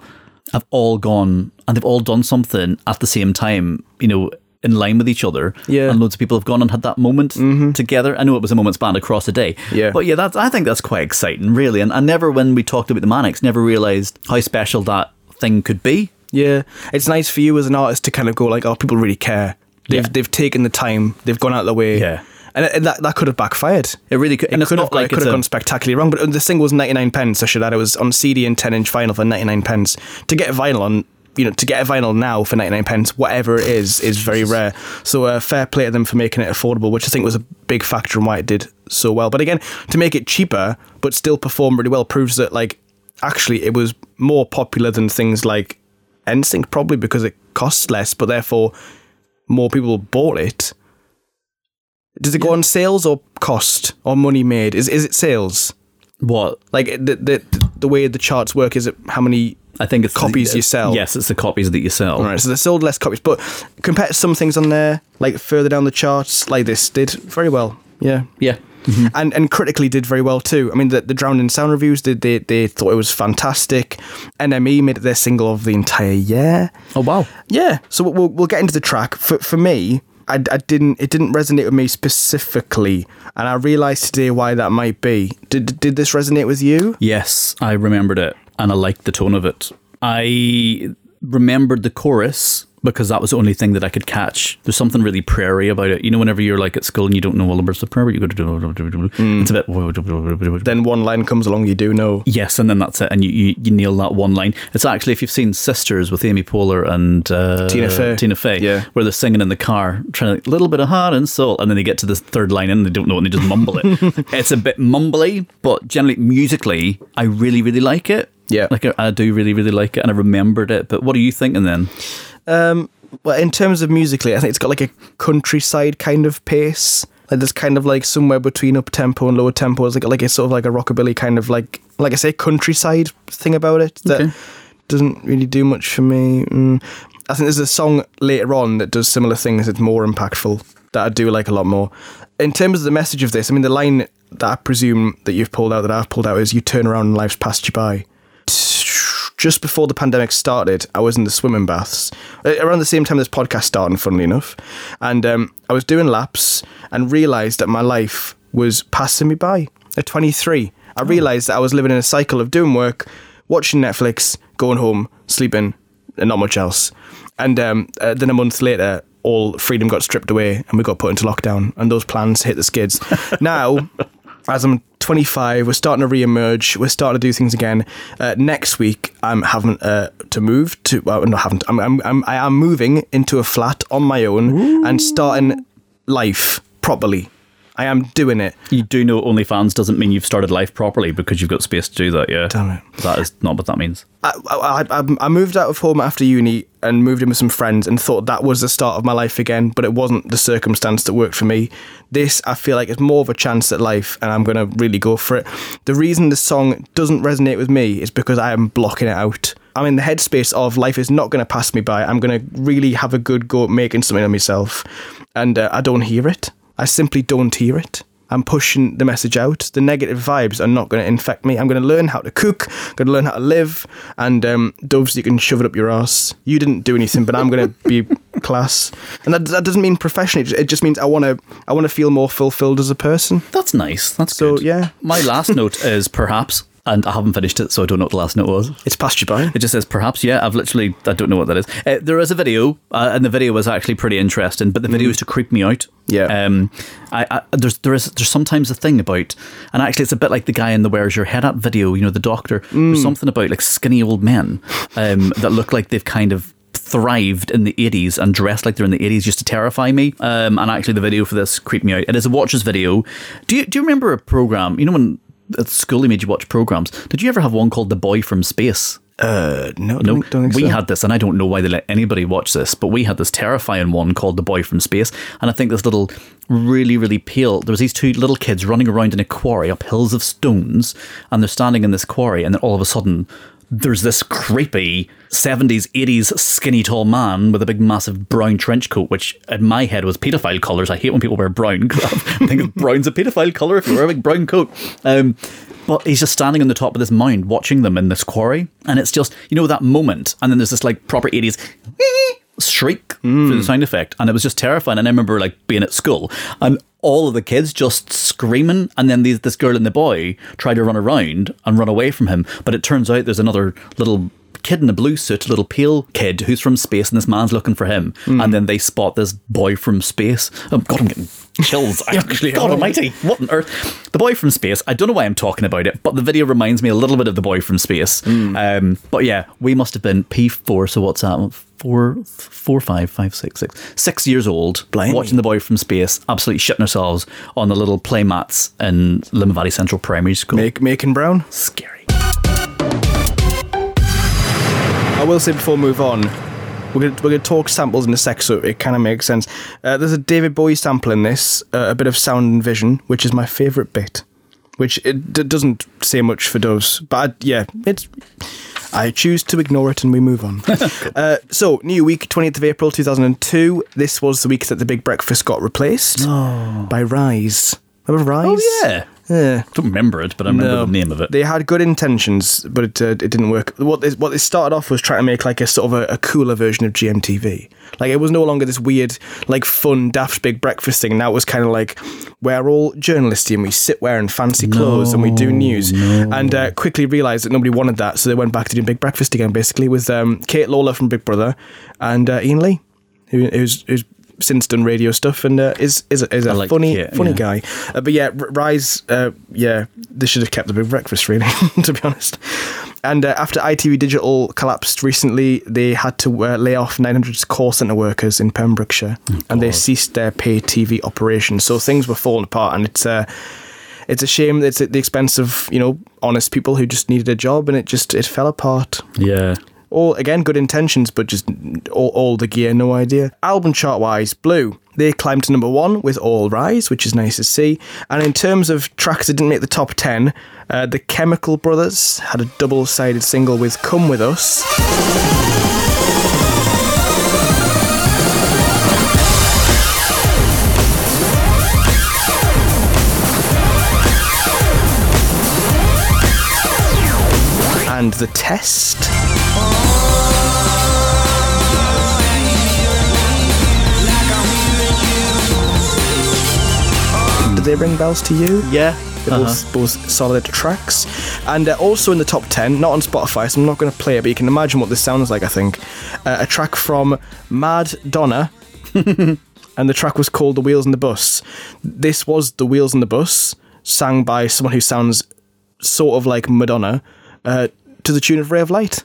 have all gone and they've all done something at the same time. You know. In line with each other, Yeah. and loads of people have gone and had that moment mm-hmm. together. I know it was a moment spanned across a day, Yeah. but yeah, that's I think that's quite exciting, really. And I never, when we talked about the Manics, never realised how special that thing could be. Yeah, it's nice for you as an artist to kind of go like, oh, people really care. They've Yeah. they've taken the time. They've gone out of the way. Yeah. and, that that could have backfired. It really could, It could have like it could have gone spectacularly wrong. But the single was ninety nine pence. I should add it was on CD and ten inch vinyl for ninety nine pence. To get vinyl on. You know, to get a vinyl now for 99 pence, whatever it is, is very rare. So, uh, fair play to them for making it affordable, which I think was a big factor in why it did so well. But again, to make it cheaper but still perform really well proves that, like, actually it was more popular than things like NSYNC, probably because it costs less, but therefore more people bought it. Does it go on sales or cost or money made? Is is it sales? what Like the the the way the charts work is it how many I think it's Copies you sell. Yes, it's the copies that you sell. All right, so they sold less copies, but compared to some things on there, like further down the charts, like this did very well. Yeah, Yeah, mm-hmm. and and critically did very well too. I mean, the the Drowned in Sound reviews did they they thought it was fantastic. NME made it their single of the entire year. Oh wow. Yeah, so we'll we'll get into the track. For for me, I, I didn't it didn't resonate with me specifically, and I realised today why that might be. Did did this resonate with you? Yes, I remembered it, and I liked the tone of it. I remembered the chorus because that was the only thing that I could catch. There's something really prairie about it. You know, whenever you're like at school and you don't know all the words of prairie, you go to it's a bit Then one line comes along, you do know. Yes, and then that's it, and you, you, you nail that one line. It's actually if you've seen Sisters with Amy Poehler and uh, Tina Fey. Tina Fey, Yeah. where they're singing in the car, trying a little bit of heart and soul, and then they get to this third line and they don't know and they just mumble it. it's a bit mumbly, but generally musically, I really really like it. Yeah. like I, I do really really like it, and I remembered it. But what are you thinking then? Well, in terms of musically, I think it's got like a countryside kind of pace. Like there's kind of like somewhere between up tempo and lower tempo. It's like like a sort of like a rockabilly kind of like like I say countryside thing about it that Okay. doesn't really do much for me. Mm. I think there's a song later on that does similar things. It's more impactful that I do like a lot more. In terms of the message of this, I mean the line that I presume that you've pulled out that I've pulled out is "You turn around and life's passed you by." Just before the pandemic started, I was in the swimming baths Uh, around the same time this podcast started, funnily enough, and um, I was doing laps and realised that my life was passing me by. At 23, I realised that I was living in a cycle of doing work, watching Netflix, going home, sleeping, and not much else. And um, uh, then a month later, all freedom got stripped away, and we got put into lockdown, and those plans hit the skids. now as I'm 25, we're starting to re-emerge. We're starting to do things again. Uh, next week, I'm having uh, to move to. Well, not having. To, I'm, I'm, I'm. I am moving into a flat on my own and starting life properly. I am doing it. You do know OnlyFans doesn't mean you've started life properly because you've got space to do that. Yeah, Damn it. that is not what that means. I, I, I, I moved out of home after uni and moved in with some friends and thought that was the start of my life again, but it wasn't the circumstance that worked for me. This, I feel like, is more of a chance at life, and I'm going to really go for it. The reason the song doesn't resonate with me is because I am blocking it out. I'm in the headspace of life is not going to pass me by. I'm going to really have a good go at making something of myself, and uh, I don't hear it. I simply don't hear it. I'm pushing the message out. The negative vibes are not going to infect me. I'm going to learn how to cook, I'm going to learn how to live, and um, doves, you can shove it up your ass. You didn't do anything, but I'm going to be class, and that, that doesn't mean professionally. It just- means I want to I want to feel more fulfilled as a person. That's nice. That's So, good. yeah. My last note is perhaps, and I haven't finished it, so I don't know what the last note was. It's passed you by. It just says perhaps. Yeah, I've literally I don't know what that is. Uh, there is a video, uh, and the video was actually pretty interesting. But the video is to creep me out. Yeah. Um, I, I there's there is there's sometimes a thing about, and actually it's a bit like the guy in the "Where's Your Head At" video. You know, the doctor. There's something about like skinny old men, um, that look like they've kind of thrived in the 80s and dressed like they're in the 80s just to terrify me. Um, and actually, the video for this creeped me out. It is a Watchers video. Do you, do you remember a program? You know, when school they made you watch programs, did you ever have one called The Boy from Space? Uh, no, No, don't, don't we so. had this, and I don't know why they let anybody watch this, but we had this terrifying one called The Boy from Space. And I think this little, really, really pale, there was these two little kids running around in a quarry up hills of stones, and they're standing in this quarry, and then all of a sudden, there's this creepy 70s, 80s skinny tall man with a big massive brown trench coat, which in my head was paedophile colours. I hate when people wear brown. I think brown's a paedophile colour if you wear a big brown coat. Um, but he's just standing on the top of this mound watching them in this quarry. And it's just, you know, that moment. And then there's this like proper 80s shriek for the mm. sound effect. And it was just terrifying. And I remember like being at school and all of the kids just screaming. And then these, this girl and the boy try to run around and run away from him. But it turns out there's another little kid in a blue suit, a little pale kid who's from space, and this man's looking for him. Mm. And then they spot this boy from space. Oh, God, I'm getting chills. Actually, God almighty, what on earth? The boy from space. I don't know why I'm talking about it, but the video reminds me a little bit of the boy from space. Mm. Um, but yeah, we must have been P4, so what's that? Four, four, five, five, six, six, six years old, Blimey. watching the boy from space, absolutely shitting ourselves on the little play mats in Limavady Valley Central Primary School. Make, Macon Brown. Scary. I will say before we move on, we're going we're gonna talk samples in a sec, so it kind of makes sense. Uh, there's a David Bowie sample in this, uh, a bit of sound and vision, which is my favourite bit. Which it d- doesn't say much for Doves, but I, yeah, it's. I choose to ignore it and we move on. uh, so, new week, 20th of April 2002. This was the week that the Big Breakfast got replaced by Rise. Remember Rise? Oh, yeah. Yeah. don't remember it, but I remember the name of it. They had good intentions, but it, uh, it didn't work. What they, what they started off was trying to make like a sort of a, a cooler version of GMTV. Like it was no longer this weird, like fun, daft big breakfast thing. Now it was kind of like we're all journalists and we sit wearing fancy clothes and we do news. And uh, quickly realised that nobody wanted that, so they went back to doing Big Breakfast again, basically with um, Kate Lawler from Big Brother and uh, Ian Lee, who, who's, who's since done radio stuff and uh, is is a, is a like funny funny yeah. guy. Uh, but yeah, Rise, uh, yeah, they should have kept the big breakfast, really, to be honest. And uh, after ITV Digital collapsed recently, they had to uh, lay off 900 call centre workers in Pembrokeshire, and they ceased their pay TV operations. So things were falling apart, and it's. Uh, it's a shame that it's at the expense of you know honest people who just needed a job, and it just it fell apart. yeah. All again, good intentions, but just all, all the gear, no idea. Album chart wise, Blue. They climbed to number one with All Rise, which is nice to see. And in terms of tracks that didn't make the top 10, uh, the Chemical Brothers had a double sided single with Come With Us. And The Test. They ring bells to you? Yeah. They're both, both solid tracks. And uh, also in the top 10, not on Spotify, so I'm not going to play it, but you can imagine what this sounds like, I think. Uh, a track from Mad Donna, and the track was called The Wheels on the Bus. This was The Wheels on the Bus, sang by someone who sounds sort of like Madonna, uh, to the tune of Ray of Light.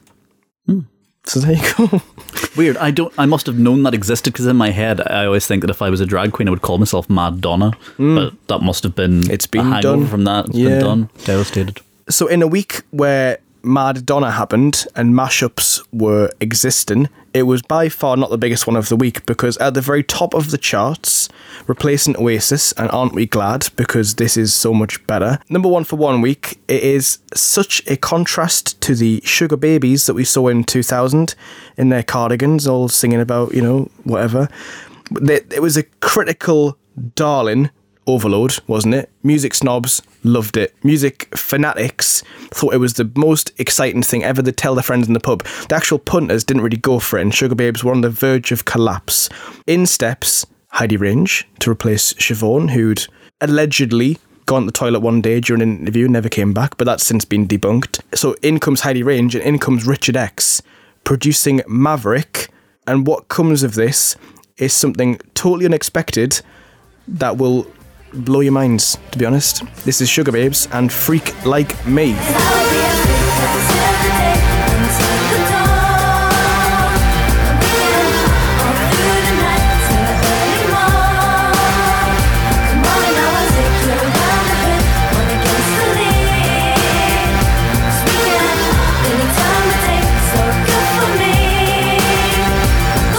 So there you go. Weird. I don't. I must have known that existed because in my head, I always think that if I was a drag queen, I would call myself Mad Donna. But that must have been. Mm. It's been a done. from that. It's Yeah. been done. Devastated. So in a week where Mad Donna happened and mashups were existing, it was by far not the biggest one of the week because at the very top of the charts, replacing Oasis and Aren't We Glad because this is so much better. Number one for one week, it is such a contrast to the Sugababes that we saw in 2000 in their cardigans, all singing about, you know, whatever. It was a critical darling overload, wasn't it? Music snobs loved it. Music fanatics thought it was the most exciting thing ever to tell their friends in the pub. The actual punters didn't really go for it, and Sugababes were on the verge of collapse. In steps Heidi Range to replace Siobhan, who'd allegedly gone to the toilet one day during an interview and never came back, but that's since been debunked. So in comes Heidi Range, and in comes Richard X producing Maverick. And what comes of this is something totally unexpected that will blow your minds, to be honest. This is Sugababes and Freak Like Me.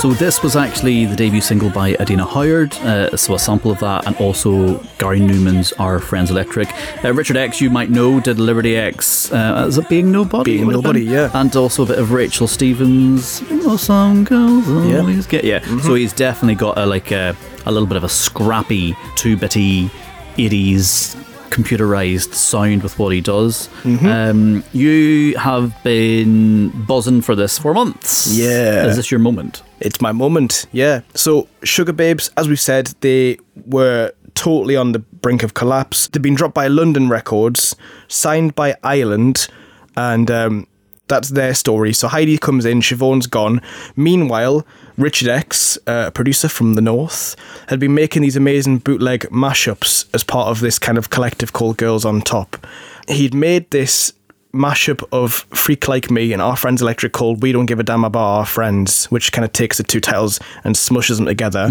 So this was actually the debut single by Adina Howard, uh, so a sample of that, and also Gary Numan's "Our Friends Electric." Uh, Richard X, you might know, did Liberty X uh, as a Being Nobody, Being Nobody, yeah. and also a bit of Rachel Stevens. Oh, some girls Yeah. always get yeah. So he's definitely got a like a, a little bit of a scrappy, two bitty, eighties computerized sound with what he does. Um, you have been buzzing for this for months. Yeah. is this your moment? It's my moment, yeah. So, Sugababes, as we said, they were totally on the brink of collapse. They've been dropped by London Records, signed by Island, and um, that's their story. So, Heidi comes in, Siobhan's gone. Meanwhile, Richard X, uh, producer from the North, had been making these amazing bootleg mashups as part of this kind of collective called Girls on Top. He'd made this mashup of Freak Like Me and Our Friends Electric called We Don't Give a Damn About Our Friends, which kind of takes the two titles and smushes them together.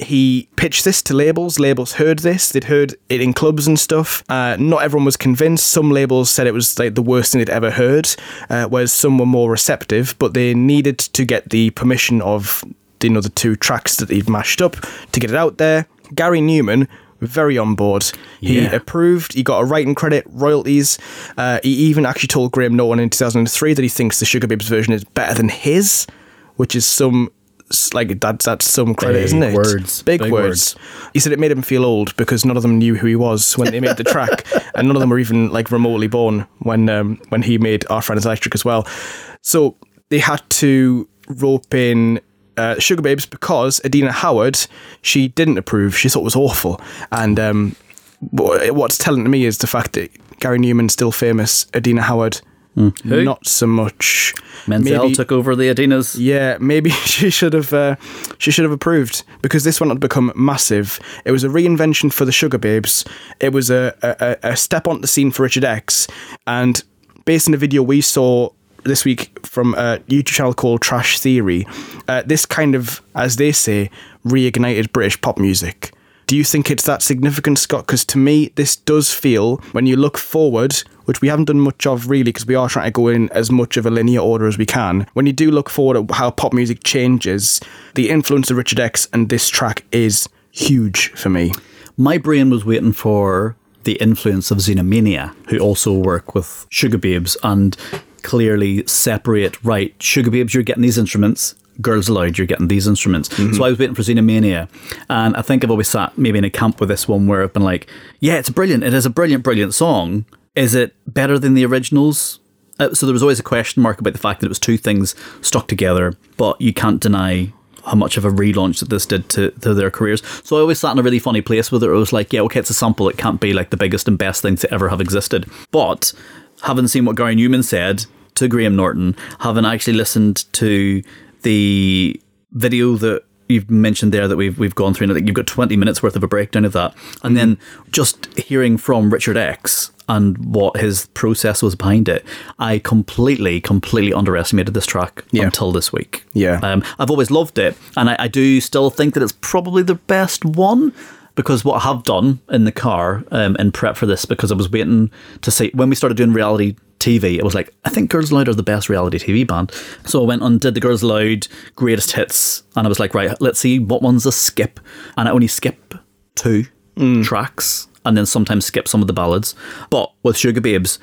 He pitched this to labels. Labels heard this. They'd heard it in clubs and stuff. Uh, not everyone was convinced. Some labels said it was like the worst thing they'd ever heard, uh, whereas some were more receptive. But they needed to get the permission of you know the two tracks that he'd mashed up to get it out there. Gary Numan very on board. He Yeah. approved. He got a writing credit, royalties. Uh, he even actually told Graham Norton in 2003 that he thinks the Sugababes version is better than his, which is some like that's that's some credit, Big isn't it? words. Big, Big words. He said it made him feel old because none of them knew who he was when they made the track, and none of them were even like remotely born when um, when he made Our Friends Electric as well. So they had to rope in. Uh, Sugababes because Adina Howard she didn't approve she thought it was awful and um, what's telling to me is the fact that Gary Numan's still famous Adina Howard Who? not so much Menzel Maybe- took over the Adinas. yeah, maybe she should have uh, she should have approved because this one had become massive. It was a reinvention for the Sugababes. It was a, a, a step onto the scene for Richard X, and based on the video we saw this week from a YouTube channel called Trash Theory, uh, this kind of, as they say, reignited British pop music. Do you think it's that significant, Scott? Because to me, this does feel, when you look forward, which we haven't done much of really, because we are trying to go in as much of a linear order as we can. When you do look forward at how pop music changes, the influence of Richard X and this track is huge for me. My brain was waiting for the influence of Xenomania, who also work with Sugababes and clearly separate, right, Sugababes, you're getting these instruments. Girls Aloud, you're getting these instruments. So I was waiting for Xenomania. And I think I've always sat maybe in a camp with this one where I've been like, yeah, it's brilliant. It is a brilliant, brilliant song. Is it better than the originals? Uh, so there was always a question mark about the fact that it was two things stuck together, but you can't deny how much of a relaunch that this did to, to their careers. So I always sat in a really funny place with it. It was like, yeah, okay, it's a sample. It can't be like the biggest and best thing to ever have existed. But having seen what Gary Numan said to Graham Norton, having actually listened to the video that you've mentioned there that we've we've gone through, and I think you've got 20 minutes worth of a breakdown of that, and then just hearing from Richard X and what his process was behind it, I completely, completely underestimated this track Yeah. until this week. Yeah. Um, I've always loved it, and I, I do still think that it's probably the best one. Because what I have done in the car um, in prep for this, because I was waiting to see when we started doing reality TV, it was like, I think Girls Aloud are the best reality TV band. So I went and did the Girls Aloud greatest hits, and I was like, right, let's see what one's a skip. And I only skip two tracks, and then sometimes skip some of the ballads. But with Sugababes,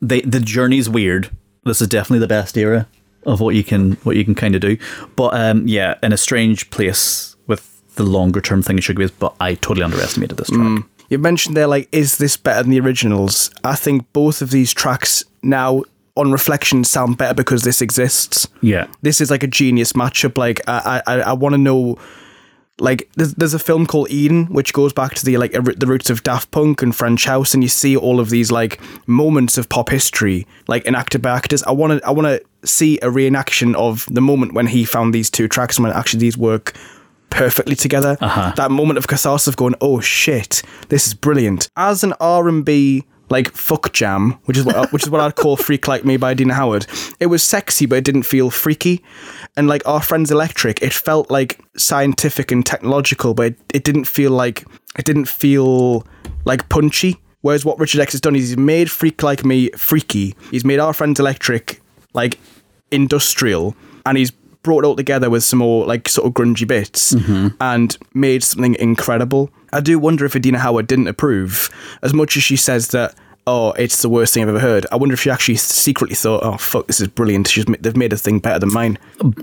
they, the journey's weird. This is definitely the best era of what you can what you can kind of do. But um, yeah, in a strange place with the longer term thing of Sugababes. But I totally underestimated this track. You mentioned there, like, is this better than the originals? I think both of these tracks now, on reflection, sound better because this exists. Yeah. This is like a genius matchup. Like, I, I, I want to know. Like, there's, there's a film called Eden, which goes back to the like er- the roots of Daft Punk and French House, and you see all of these like moments of pop history, like enacted by actors. I want to I want to see a reenaction of the moment when he found these two tracks and when actually these work perfectly together. Uh-huh. That moment of catharsis of going, oh shit, this is brilliant. As an R and B like fuck jam, which is what which is what I'd call "Freak Like Me" by Dina Howard. It was sexy, but it didn't feel freaky. And like our friends Electric, it felt like scientific and technological, but it, it didn't feel like it didn't feel like punchy. Whereas what Richard X has done is he's made "Freak Like Me" freaky. He's made our friends Electric like industrial, and he's brought it all together with some more like sort of grungy bits and made something incredible. I do wonder if Adina Howard didn't approve as much as she says that. Oh, it's the worst thing I've ever heard. I wonder if she actually secretly thought, "Oh, fuck, this is brilliant. She's they've made a thing better than mine."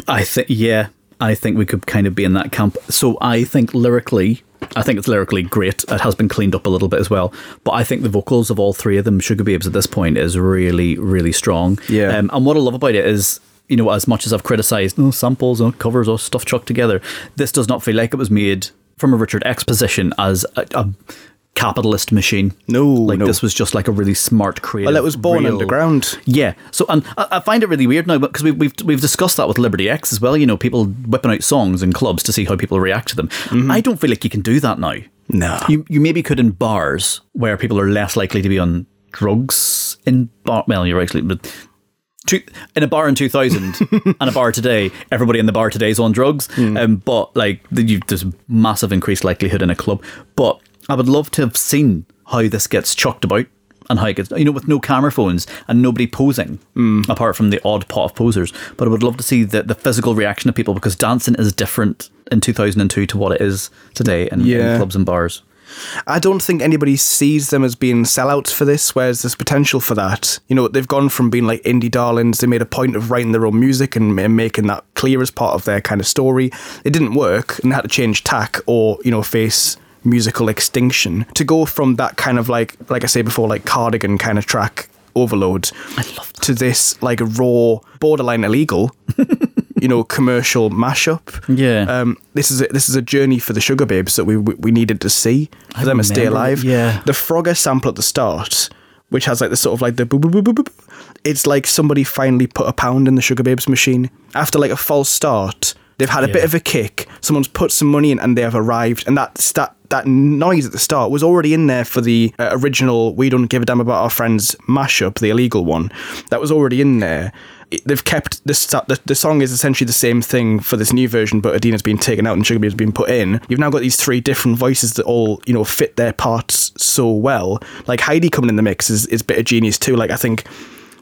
I think yeah, I think we could kind of be in that camp. So I think lyrically, I think it's lyrically great. It has been cleaned up a little bit as well, but I think the vocals of all three of them, Sugababes, at this point is really, really strong. Yeah. Um, and what I love about it is. You know, as much as I've criticised oh, samples, oh, covers, or stuff chucked together, this does not feel like it was made from a Richard X position as a, a capitalist machine. No, like no. this was just like a really smart, creative. Well, it was born real- underground. yeah. So, and I I find it really weird now because we've, we've we've discussed that with Liberty X as well. You know, people whipping out songs in clubs to see how people react to them. Mm-hmm. I don't feel like you can do that now. No. You you maybe could in bars where people are less likely to be on drugs in bar. Well, you're actually. But two, in a bar in 2000 and a bar today, everybody in the bar today is on drugs. Um, but like, the- you, there's a massive increased likelihood in a club. But I would love to have seen how this gets chucked about and how it gets, you know, with no camera phones and nobody posing, apart from the odd pot of posers. But I would love to see the, the physical reaction of people because dancing is different in 2002 to what it is today in, in clubs and bars. I don't think anybody sees them as being sellouts for this, whereas there's potential for that. You know, they've gone from being like indie darlings, they made a point of writing their own music and, and making that clear as part of their kind of story. It didn't work and they had to change tack or, you know, face musical extinction. To go from that kind of like, like I say before, like cardigan kind of track overload to this like raw, borderline illegal. you know, commercial mashup. Yeah. Um, this is a, this is a journey for the Sugababes that we we, we needed to see for them to stay alive. yeah. The Frogger sample at the start, which has like the sort of like the boop, boop, boop, boop, boop, it's like somebody finally put a pound in the Sugababes machine after like a false start. They've had a bit of a kick. Someone's put some money in, and they have arrived. And that that that noise at the start was already in there for the uh, original "We Don't Give a Damn About Our Friends" mashup, the illegal one. That was already in there. They've kept the, sta- the the song is essentially the same thing for this new version, but Adina's been taken out and Sugababes been put in. You've now got these three different voices that all you know fit their parts so well. Like Heidi coming in the mix is is a bit of genius too. Like I think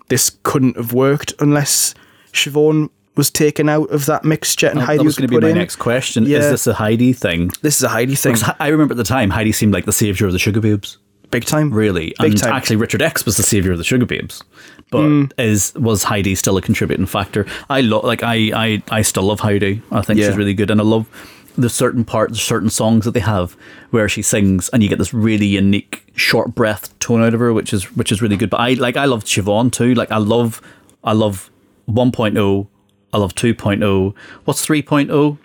this couldn't have worked unless Siobhan was taken out of that mixture and Heidi that was was, going to be my in. next question. Is this a Heidi thing? This is a Heidi thing, Because I remember at the time, Heidi seemed like the savior of the Sugababes. big time. Really, Big and time. actually, Richard X was the savior of the Sugababes. But Mm. is was Heidi still a contributing factor? I love, like, I, I, I still love Heidi. I think Yeah. she's really good, and I love the certain parts, certain songs that they have where she sings, and you get this really unique short breath tone out of her, which is which is really good. But I like, I love Siobhan too. Like, I love, I love 1.0. I love 2.0. What's 3.0?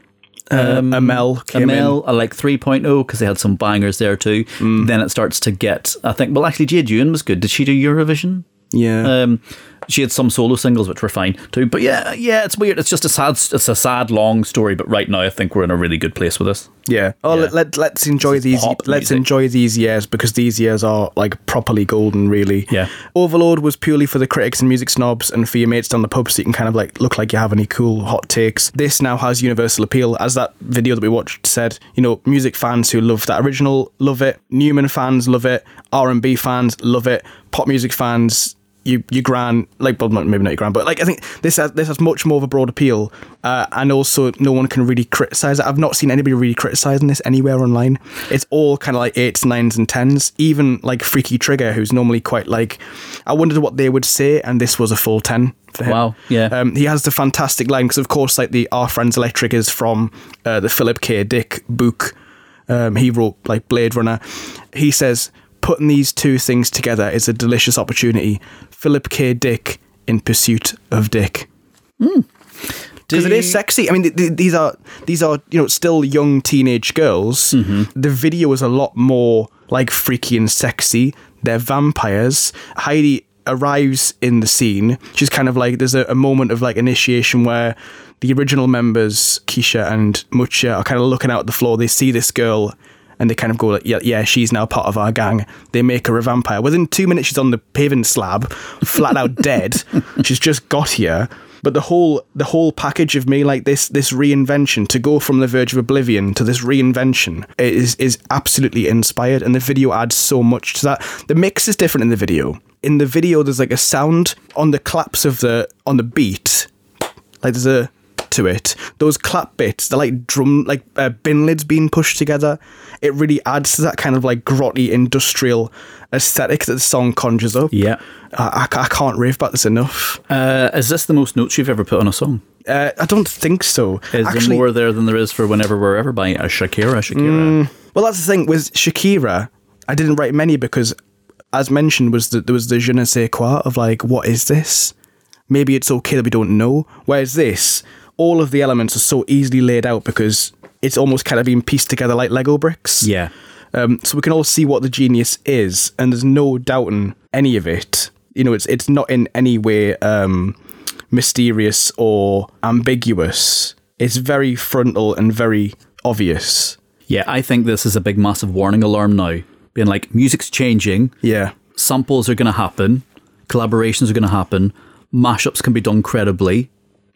Um, Amelle came Amelle, I like 3.0 because they had some bangers there too. Mm. Then it starts to get, I think, well, actually, Jade Ewen was good. Did she do Eurovision? Yeah. Um, she had some solo singles which were fine too. But yeah, yeah, it's weird. It's just a sad, it's a sad, long story. But right now, I think we're in a really good place with this. Yeah. Oh, Yeah. Let, let, let's enjoy these. Let's music. enjoy these years because these years are like properly golden, really. Yeah. Overload was purely for the critics and music snobs and for your mates down the pub, so you can kind of like look like you have any cool hot takes. This now has universal appeal, as that video that we watched said. You know, music fans who love that original love it. Numan fans love it. R and B fans love it. Pop music fans. You, you gran like well maybe not your gran but like I think this has this has much more of a broad appeal uh, and also no one can really criticize it I've not seen anybody really criticizing this anywhere online it's all kind of like eights nines and tens even like Freaky Trigger who's normally quite like I wondered what they would say and this was a full 10 for him Wow, yeah. um, he has the fantastic line because of course like the Our Friends Electric is from uh, the Philip K Dick book um, he wrote like Blade Runner. He says, putting these two things together is a delicious opportunity. Philip K. Dick in pursuit of Dick. Hmm. Because it is sexy. I mean, th- th- these are these are you know still young teenage girls. Mm-hmm. The video is a lot more like freaky and sexy. They're vampires. Heidi arrives in the scene. She's kind of like there's a, a moment of like initiation where the original members Keisha and Mutya are kind of looking out at the floor. They see this girl and they kind of go like, yeah, yeah, she's now part of our gang. They make her a vampire. Within two minutes, she's on the paving slab, flat out dead. She's just got here. But the whole the whole package of me like this this reinvention to go from the verge of oblivion to this reinvention is is absolutely inspired, and the video adds so much to that. The mix is different in the video. In the video, there's like a sound on the claps of the on the beat like there's a to it. Those clap bits, they're like drum, like uh, bin lids being pushed together. It really adds to that kind of like grotty industrial aesthetic that the song conjures up. Yeah. I, I, I can't rave about this enough. Uh, is this the most notes you've ever put on a song? Uh, I don't think so. Is Actually, there more there than there is for whenever, wherever by a Shakira? Shakira. Well, that's the thing with Shakira. I didn't write many because, as mentioned, was that there was the je ne sais quoi of like, what is this? Maybe it's okay that we don't know. Whereas this, all of the elements are so easily laid out because it's almost kind of being pieced together like Lego bricks. Yeah. Um, so we can all see what the genius is, and there's no doubting any of it. You know, it's it's not in any way um, mysterious or ambiguous. It's very frontal and very obvious. Yeah, I think this is a big, massive warning alarm now. Being like, music's changing, Yeah. samples are going to happen, collaborations are going to happen, mashups can be done credibly,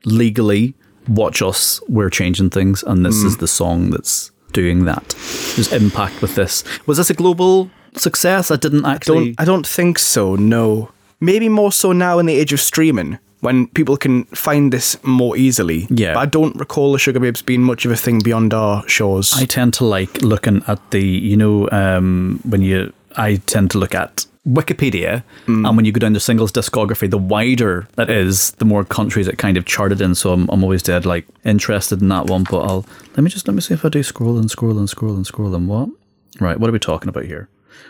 legally. Watch us, we're changing things, and this is the song that's doing that. There's impact with this. Was this a global success? I didn't actually. Don't I don't think so. No, maybe more so now in the age of streaming. when people can find this more easily. Yeah. But I don't recall the Sugababes being much of a thing beyond our shores. I tend to like looking at the, you know, um, when you, I tend to look at Wikipedia, and when you go down the singles discography, the wider that is, the more countries it kind of charted in. So I'm, I'm always dead like interested in that one. But I'll let me just let me see if I do scroll and scroll and scroll and scroll and what. Right, what are we talking about here?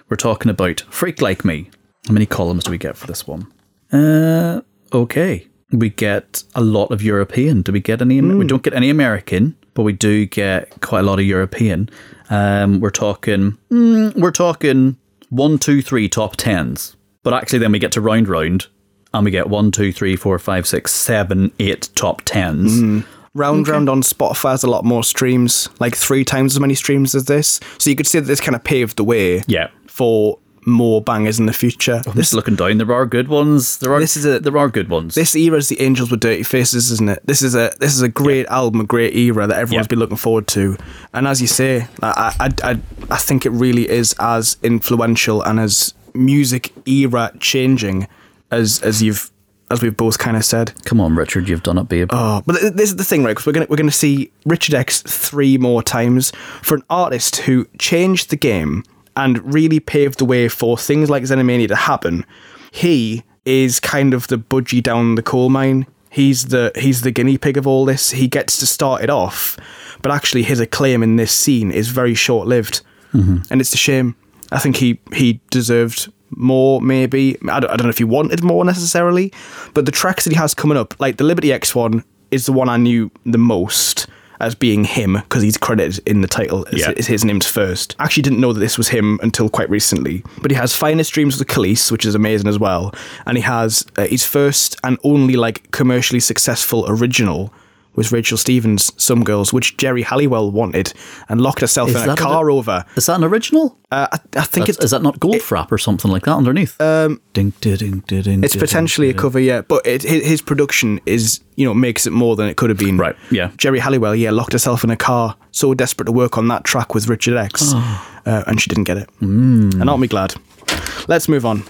We're talking about "Freak Like Me." How many columns do we get for this one? Uh, okay. We get a lot of European. Do we get any? We don't get any American, but we do get quite a lot of European. Um, we're talking. mm, we're talking one, two, three top tens. But actually, then we get to round round, and we get one, two, three, four, five, six, seven, eight top tens. Hmm. Round Round on Spotify has a lot more streams, like three times as many streams as this. So you could say that this kind of paved the way Yeah. for more bangers in the future. I'm just looking down. There are good ones. There are. This is a- There are good ones. This era is the Angels with Dirty Faces, isn't it? This is a this is a great album, a great era that everyone's Yeah. been looking forward to. And as you say, I I, I I think it really is as influential and as music era changing as as you've as we've both kind of said. Come on, Richard, you've done it, babe. Oh, but th- this is the thing, right? Because we're gonna we're gonna see Richard X three more times for an artist who changed the game and really paved the way for things like Xenomania to happen. He is kind of the budgie down the coal mine. He's the he's the guinea pig of all this. He gets to start it off, but actually his acclaim in this scene is very short lived, and it's a shame. I think he he deserved more, maybe. I don't, I don't know if he wanted more necessarily, but the tracks that he has coming up, like the Liberty X one, is the one I knew the most as being him because he's credited in the title as, Yeah. his name's first. I actually didn't know that this was him until quite recently. But he has Finest Dreams with the Kelis, which is amazing as well, and he has uh, his first and only like commercially successful original. Was Rachel Stevens' Some Girls, which Geri Halliwell wanted and locked herself Is in a that a- car over. Is that an original? Uh, I, I think That's- it's is that not Goldfrapp or something like that underneath? Um, ding, ding, ding, ding, ding, It's ding, potentially a cover, yeah, but it, his, production is, you know, makes it more than it could have been. Right, yeah. Geri Halliwell, yeah, locked herself in a car, so desperate to work on that track with Richard X, uh, and she didn't get it. Mm. And aren't we glad? Let's move on.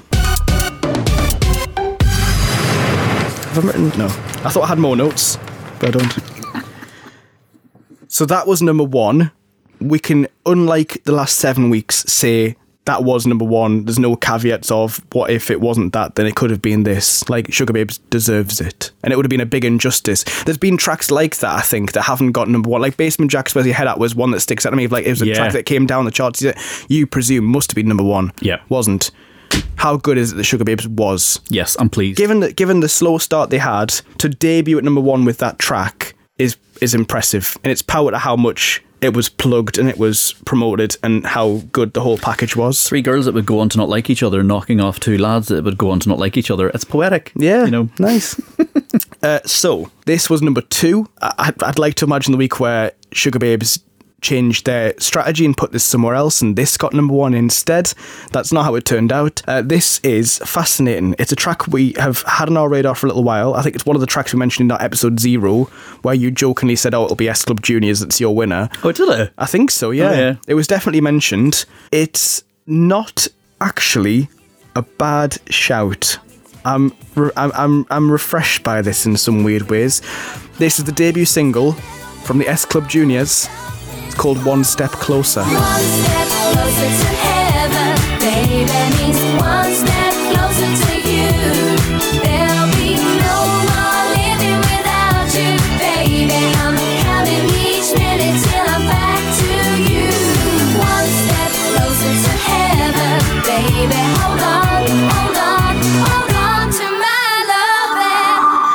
Have I written? No. I thought I had more notes, but I don't. So that was number one. We can, unlike the last seven weeks, say that was number one. There's no caveats of what if it wasn't that, then it could have been this. Like Sugababes deserves it, and it would have been a big injustice. There's been tracks like that, I think, that haven't got number one. Like Basement Jaxx Where's Your Head At was one that sticks out to me. Like it was a Yeah. track that came down the charts. You presume must have been number one. Yeah. wasn't. How good is it that Sugababes was? Yes, I'm pleased. given that given the slow start they had to debut at number one with that track is is impressive and it's power to how much it was plugged and it was promoted and how good the whole package was Three girls that would go on to not like each other, knocking off two lads that would go on to not like each other. It's poetic. yeah You know, nice uh, so this was number two I, I'd- I'd like to imagine the week where sugababes changed their strategy and put this somewhere else and this got number one instead that's not how it turned out uh, this is fascinating it's a track we have had on our radar for a little while i think it's one of the tracks we mentioned in that episode zero where you jokingly said oh it'll be s club juniors that's your winner Oh, did it? I think so, yeah. Oh, yeah. It was definitely mentioned. It's not actually a bad shout. I'm, re- I'm, I'm, I'm refreshed by this in some weird ways. This is the debut single from the S Club Juniors. Called One Step Closer. One step closer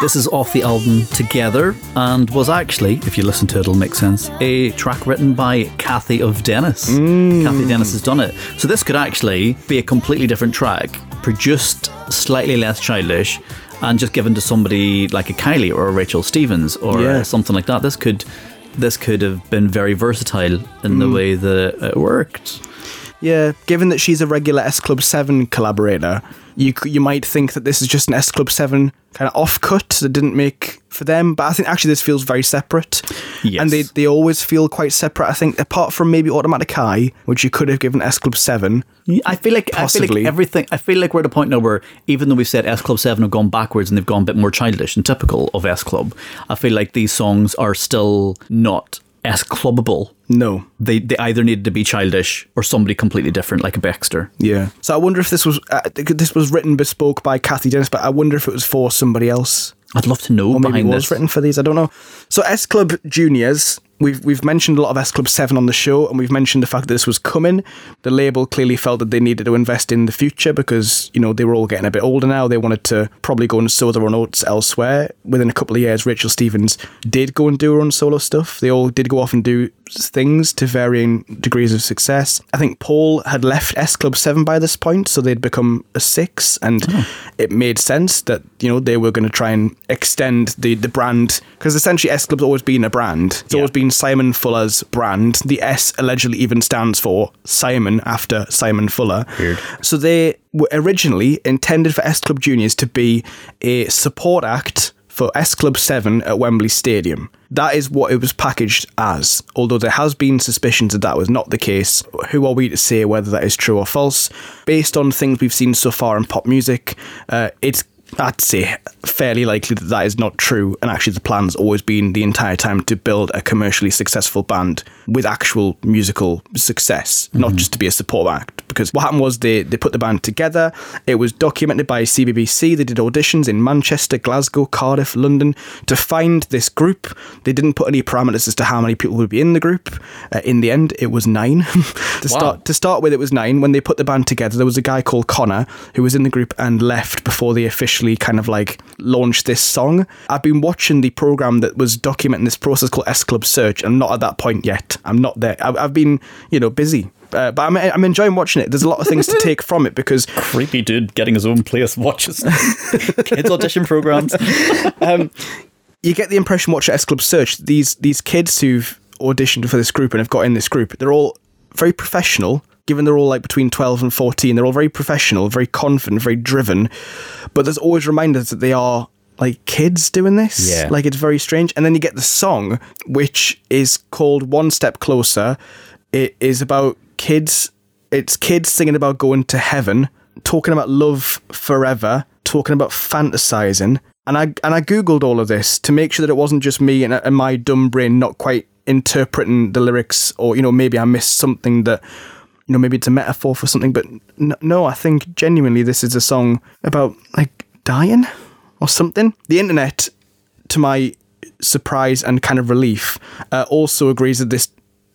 This is off the album Together and was actually, if you listen to it, it'll make sense, a track written by Cathy of Dennis. Mm. Cathy Dennis has done it. So this could actually be a completely different track, produced slightly less childish, and just given to somebody like a Kylie or a Rachel Stevens or Yeah. something like that. This could this could have been very versatile in the mm. way that it worked. Yeah, given that she's a regular S Club 7 collaborator, you you might think that this is just an S Club 7 kind of offcut that didn't make for them. But I think actually this feels very separate. Yes. And they, they always feel quite separate. I think apart from maybe Automatic High, which you could have given S Club 7. I feel like I feel Possibly. like everything. I feel like we're at a point now where even though we've said S Club Seven have gone backwards and they've gone a bit more childish and typical of S Club, I feel like these songs are still not S Clubbable. No. They they either needed to be childish or somebody completely different, like a Baxter. Yeah. So I wonder if this was uh, this was written bespoke by Cathy Dennis, but I wonder if it was for somebody else. I'd love to know Or maybe it was this. written for these. I don't know. So S Club Juniors, we've we've mentioned a lot of S Club Seven on the show, and we've mentioned the fact that this was coming. The label clearly felt that they needed to invest in the future because you know they were all getting a bit older now. They wanted to probably go and sow their own oats elsewhere. Within a couple of years, Rachel Stevens did go and do her own solo stuff. They all did go off and do things to varying degrees of success. I think Paul had left S Club 7 by this point, so they'd become a 6 and oh. it made sense that, you know, they were going to try and extend the the brand because essentially S Club's always been a brand. It's Yeah. always been Simon Fuller's brand. The S allegedly even stands for Simon after Simon Fuller. Weird. So they were originally intended for S Club Juniors to be a support act for S Club 7 at Wembley Stadium. That is what it was packaged as, although there has been suspicions that that was not the case. Who are we to say whether that is true or false? Based on things we've seen so far in pop music, uh, it's I'd say fairly likely that that is not true, and actually the plan's always been the entire time to build a commercially successful band with actual musical success, not just to be a support act. Because what happened was they, they put the band together, it was documented by CBBC, they did auditions in Manchester, Glasgow, Cardiff, London to find this group. They didn't put any parameters as to how many people would be in the group. Uh, in the end, it was nine. to start to start with, it was nine. When they put the band together, there was a guy called Connor who was in the group and left before they officially kind of like launched this song. I've been watching the program that was documenting this process called S Club Search. I'm not at that point yet. I'm not there. I've, I've been, you know, busy. Uh, but I'm, I'm enjoying watching it. There's a lot of things to take from it because Creepy dude getting his own place watches kids audition programs. you get the impression watching S Club Search, these these kids who've auditioned for this group and have got in this group, they're all very professional. Given they're all like between twelve and fourteen, they're all very professional, very confident, very driven. But there's always reminders that they are like kids doing this. Yeah. Like it's very strange. And then you get the song, which is called One Step Closer. It is about kids. It's kids singing about going to heaven, talking about love forever, talking about fantasizing. And I and I googled all of this to make sure that it wasn't just me and, and my dumb brain not quite interpreting the lyrics, or you know maybe I missed something that you know maybe it's a metaphor for something. But n- no, I think genuinely this is a song about like dying or something. The internet, to my surprise and kind of relief, uh, also agrees that this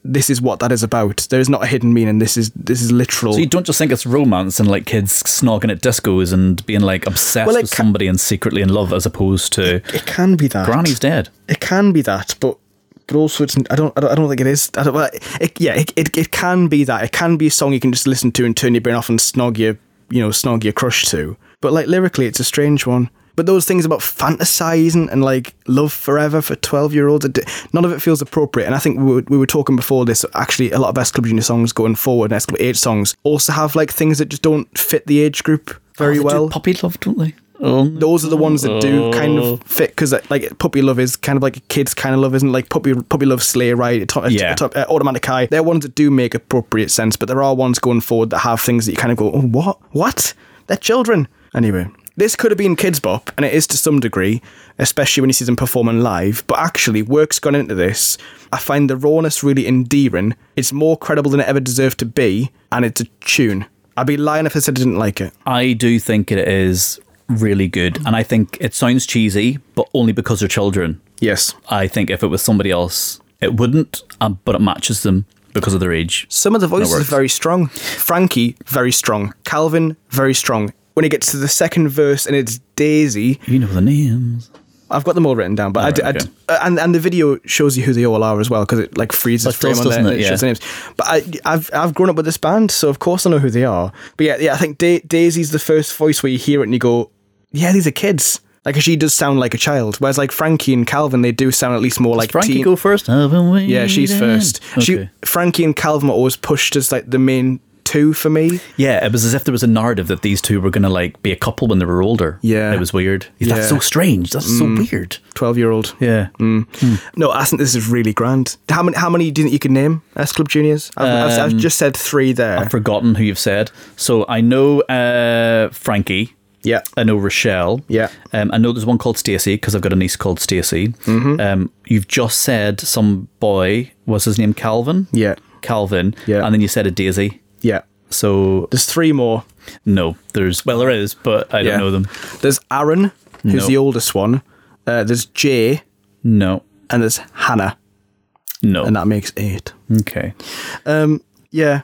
this is what that is about. There is not a hidden meaning. This is this is literal. So you don't just think it's romance and like kids snogging at discos and being like obsessed Well, with somebody and secretly in love as opposed to it can be that. Granny's dead. It can be that, but but also it's I don't I don't, I don't think it is. I don't, it, yeah, it, it it can be that. It can be a song you can just listen to and turn your brain off and snog your you know snog your crush to. But like lyrically, it's a strange one. But those things about fantasizing and like love forever for twelve year olds, none of it feels appropriate. And I think we were, we were talking before this. Actually, a lot of S Club Junior songs going forward, and S Club Eight songs also have like things that just don't fit the age group very Oh, they do well puppy love, don't they? Oh, those are the ones that do kind of fit because like puppy love is kind of like a kid's kind of love isn't it? like puppy puppy love sleigh ride top, Yeah. top, uh, automatic high they're ones that do make appropriate sense but there are ones going forward that have things that you kind of go oh what what they're children anyway this could have been Kidz Bop and it is to some degree especially when you see them performing live but actually work's gone into this i find the rawness really endearing it's more credible than it ever deserved to be and it's a tune i'd be lying if i said i didn't like it I do think it is really good, and I think it sounds cheesy, but only because they're children. yes I think if it was somebody else, it wouldn't, um, but it matches them because of their age. Some of the voices are very strong. Frankie, very strong. Calvin, very strong. When it gets to the second verse and it's Daisy, You know the names. I've got them all written down, but I d Alright, I d- okay. uh, and and the video shows you who they all are as well because it like freezes It frame does, on there and it it? shows Yeah. the names. But I, I've I've grown up with this band, so of course I know who they are. But yeah, yeah, I think da- Daisy's the first voice where you hear it and you go, yeah, these are kids. Like she does sound like a child, whereas like Frankie and Calvin, they do sound at least more like Frankie teen- go first. Yeah, she's first. She, Frankie and Calvin were always pushed as like the main two for me. Yeah, it was as if there was a narrative that these two were going to like be a couple when they were older. Yeah. it was weird. Yeah. That's so strange. That's so weird. Twelve year old. Yeah. No, I think this is really grand. How many? How many do you think you can name? S Club Juniors. I've, I've, I've just said three there. I've forgotten who you've said. So I know uh, Frankie. yeah. I know Rochelle. Yeah. Um, I know there's one called Stacey because I've got a niece called Stacey. Mm-hmm. Um, you've just said some boy. Was his name Calvin? Yeah. Calvin. Yeah. And then you said a Daisy. Yeah. So There's three more. no, there's well there is, but I don't know them. There's Aaron, who's No. the oldest one. Uh, there's Jay, No, and there's Hannah, no. and that makes eight. okay. Um, yeah,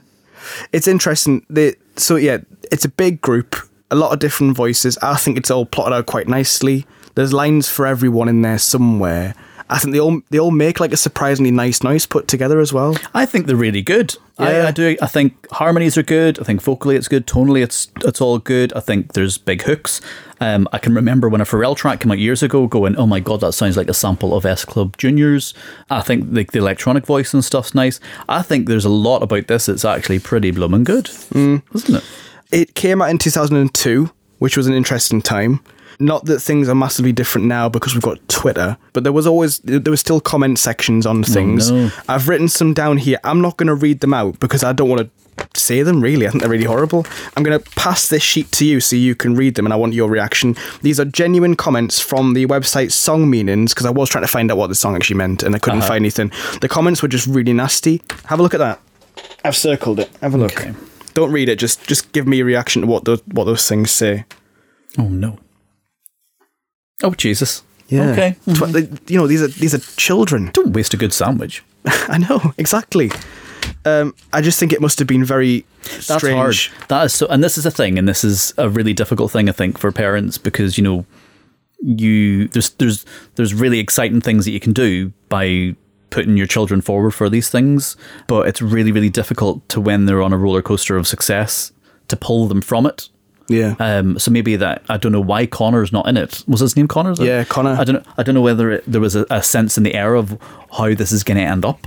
it's interesting. The so yeah, it's a big group, a lot of different voices. I think it's all plotted out quite nicely. There's lines for everyone in there somewhere. I think they all they all make like a surprisingly nice noise put together as well. I think they're really good. Yeah. I, I do. I think harmonies are good. I think vocally it's good. Tonally it's it's all good. I think there's big hooks. Um, I can remember when a Pharrell track came out years ago, going, "Oh my god, that sounds like a sample of S Club Juniors." I think like the electronic voice and stuff's nice. I think there's a lot about this that's actually pretty blooming good, Mm. isn't it? It came out in 2002, which was an interesting time. Not that things are massively different now because we've got Twitter, but there was always there was still comment sections on oh, things. no. I've written some down here. I'm not going to read them out because I don't want to say them. Really, I think they're really horrible. I'm going to pass this sheet to you so you can read them, and I want your reaction. These are genuine comments from the website Song Meanings because I was trying to find out what the song actually meant and I couldn't uh-huh. find anything. The comments were just really nasty. Have a look at that. I've circled it. Have a look. Okay. Don't read it. Just just give me a reaction to what those what those things say. Oh no. Oh Jesus. Yeah. Okay. They- you know, these are these are children. Don't waste a good sandwich. I know exactly. Um, I just think it must have been very That's strange. hard. That is so, and this is a thing, and this is a really difficult thing, I think, for parents because you know, you there's there's there's really exciting things that you can do by putting your children forward for these things, but it's really really difficult to when they're on a roller coaster of success to pull them from it. Yeah. Um, so maybe that I don't know why Connor's not in it. Was his name Connor? Yeah, Connor. I don't know. I don't know whether it, there was a, a sense in the air of how this is going to end up,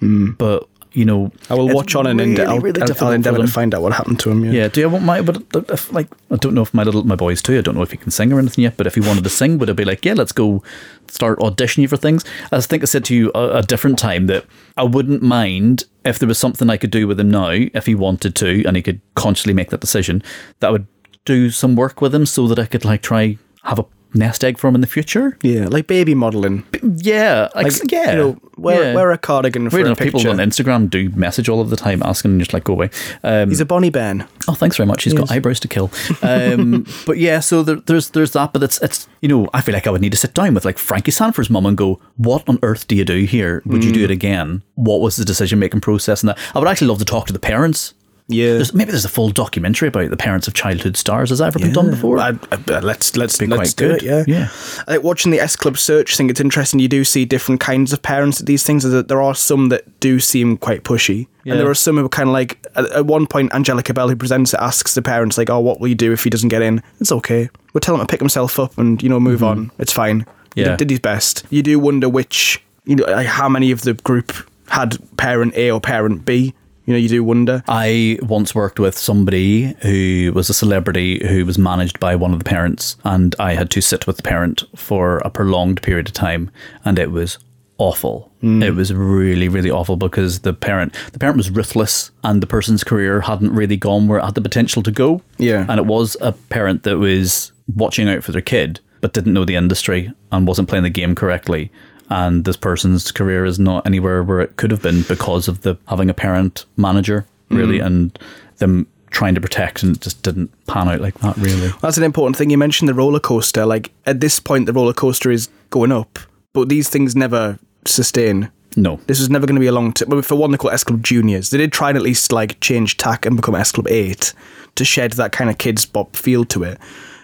but you know. I will watch on and really, ende- I'll, really I'll, I'll endeavour to find out what happened to him. Yeah. Yeah, do you want my? But if, like, I don't know if my little my boys too. I don't know if he can sing or anything yet. But if he wanted to sing, would it be like, yeah, let's go start auditioning for things? I think I said to you a, a different time that I wouldn't mind if there was something I could do with him now, if he wanted to, and he could consciously make that decision. That would do some work with him so that I could like try have a nest egg for him in the future. Yeah, like baby modelling. Yeah, like, Like, yeah, you know, wear, yeah. wear a cardigan for Weird a enough, picture. people on Instagram do message all of the time asking and just like go away. Um, He's a Bonnie Ben. Oh, thanks very much. He's got eyebrows to kill. Um, but yeah, so there, there's there's that. But it's it's you know I feel like I would need to sit down with like Frankie Sandford's mum and go, what on earth do you do here? Would you Mm. do it again? What was the decision making process? And that I would actually love to talk to the parents. Yeah. There's, maybe there's a full documentary about the parents of childhood stars. Has that ever been done before? I, I, let's let's Be let's quite do good. it. Yeah, Yeah. I think watching the S Club search thing, it's interesting. You do see different kinds of parents at these things. That there are some that do seem quite pushy, Yeah. and there are some who are kind of like. At, at one point, Angelica Bell, who presents it, asks the parents like, "Oh, what will you do if he doesn't get in?" It's okay. We'll tell him to pick himself up and you know move on. It's fine. He Mm-hmm. Yeah. did, did his best. You do wonder which you know like how many of the group had parent A or parent B. You know, you do wonder. I once worked with somebody who was a celebrity who was managed by one of the parents, and I had to sit with the parent for a prolonged period of time, and it was awful. Hmm. It was really, really awful because the parent, the parent was ruthless, and the person's career hadn't really gone where it had the potential to go. Yeah. and it was a parent that was watching out for their kid, but didn't know the industry and wasn't playing the game correctly. And this person's career is not anywhere where it could have been because of the having a parent manager, really, mm. and them trying to protect, and it just didn't pan out like that, really. That's an important thing. You mentioned the roller coaster. Like at this point, the roller coaster is going up, but these things never sustain. No. This was never going to be a long term. For one, they call S Club Juniors. They did try and at least like change tack and become S Club Eight to shed that kind of Kidz Bop feel to it.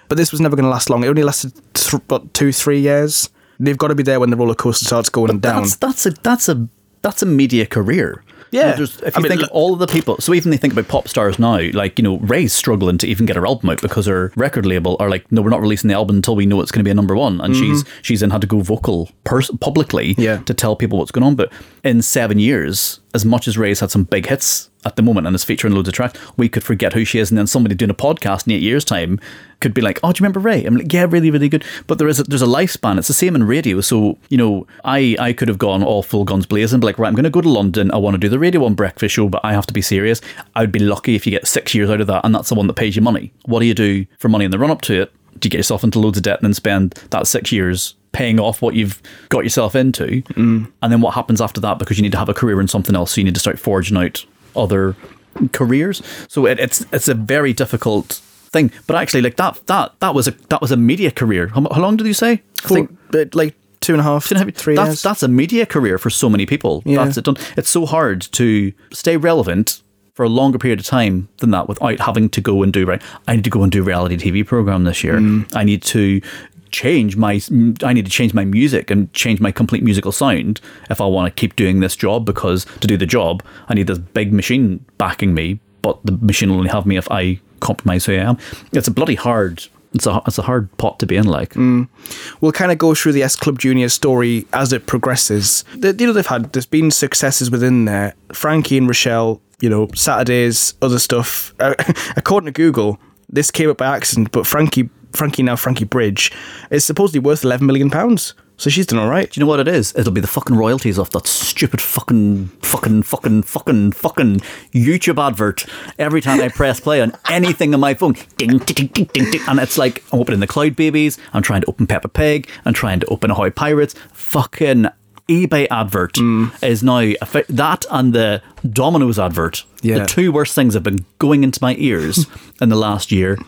But this was never going to last long. It only lasted th- about two, three years. They've got to be there when the roller coaster starts going down. That's that's a that's a that's a media career. Yeah. You know, if I you mean, think look- of all of the people, so even they think about pop stars now, like you know, Raye's struggling to even get her album out because her record label are like, no, we're not releasing the album until we know it's going to be a number one, and she's she's then had to go vocal pers- publicly Mm-hmm. Yeah. to tell people what's going on. But in seven years, as much as Raye's had some big hits at the moment and is featuring loads of tracks, we could forget who she is, and then somebody doing a podcast in eight years' time could be like, "Oh, do you remember Raye?" I'm like, "Yeah, really, really good." But there is a, there's a lifespan. It's the same in radio. So you know, I I could have gone all full guns blazing, be like, "Right, I'm going to go to London. I want to do the Radio One breakfast show, but I have to be serious." I'd be lucky if you get six years out of that, and that's the one that pays you money. What do you do for money in the run up to it? Do you get yourself into loads of debt and then spend that six years paying off what you've got yourself into? Mm. And then what happens after that? Because you need to have a career in something else, so you need to start forging out other careers. So it, it's it's a very difficult thing. But actually, like that that that was a that was a media career. How, how long did you say? I think like two and a half, two and a half- three that's, years. That's a media career for so many people. Yeah. That's it done. It's so hard to stay relevant for a longer period of time than that without having to go and do right. I need to go and do a reality TV program this year. Mm. I need to change my I need to change my music and change my complete musical sound if I want to keep doing this job because to do the job I need this big machine backing me but the machine will only have me if I compromise who I am. It's a bloody hard it's a it's a hard pot to be in like. we'll kind of go through the S Club Juniors story as it progresses. The, you know, they've had there's been successes within there. Frankie and Rochelle, you know, Saturdays, other stuff. Uh, according to Google, this came up by accident, but Frankie, Frankie now Frankie Bridge, is supposedly worth eleven million pounds. So she's done all right. Do you know what it is? It'll be the fucking royalties off that stupid fucking fucking fucking fucking fucking YouTube advert every time I press play on anything on my phone. Ding ding ding ding ding, ding. and it's like I'm opening the Cloud Babies. I'm trying to open Peppa Pig. I'm trying to open Ahoy Pirates. Fucking eBay advert mm. is now that and the Domino's advert. Yeah. The two worst things have been going into my ears in the last year,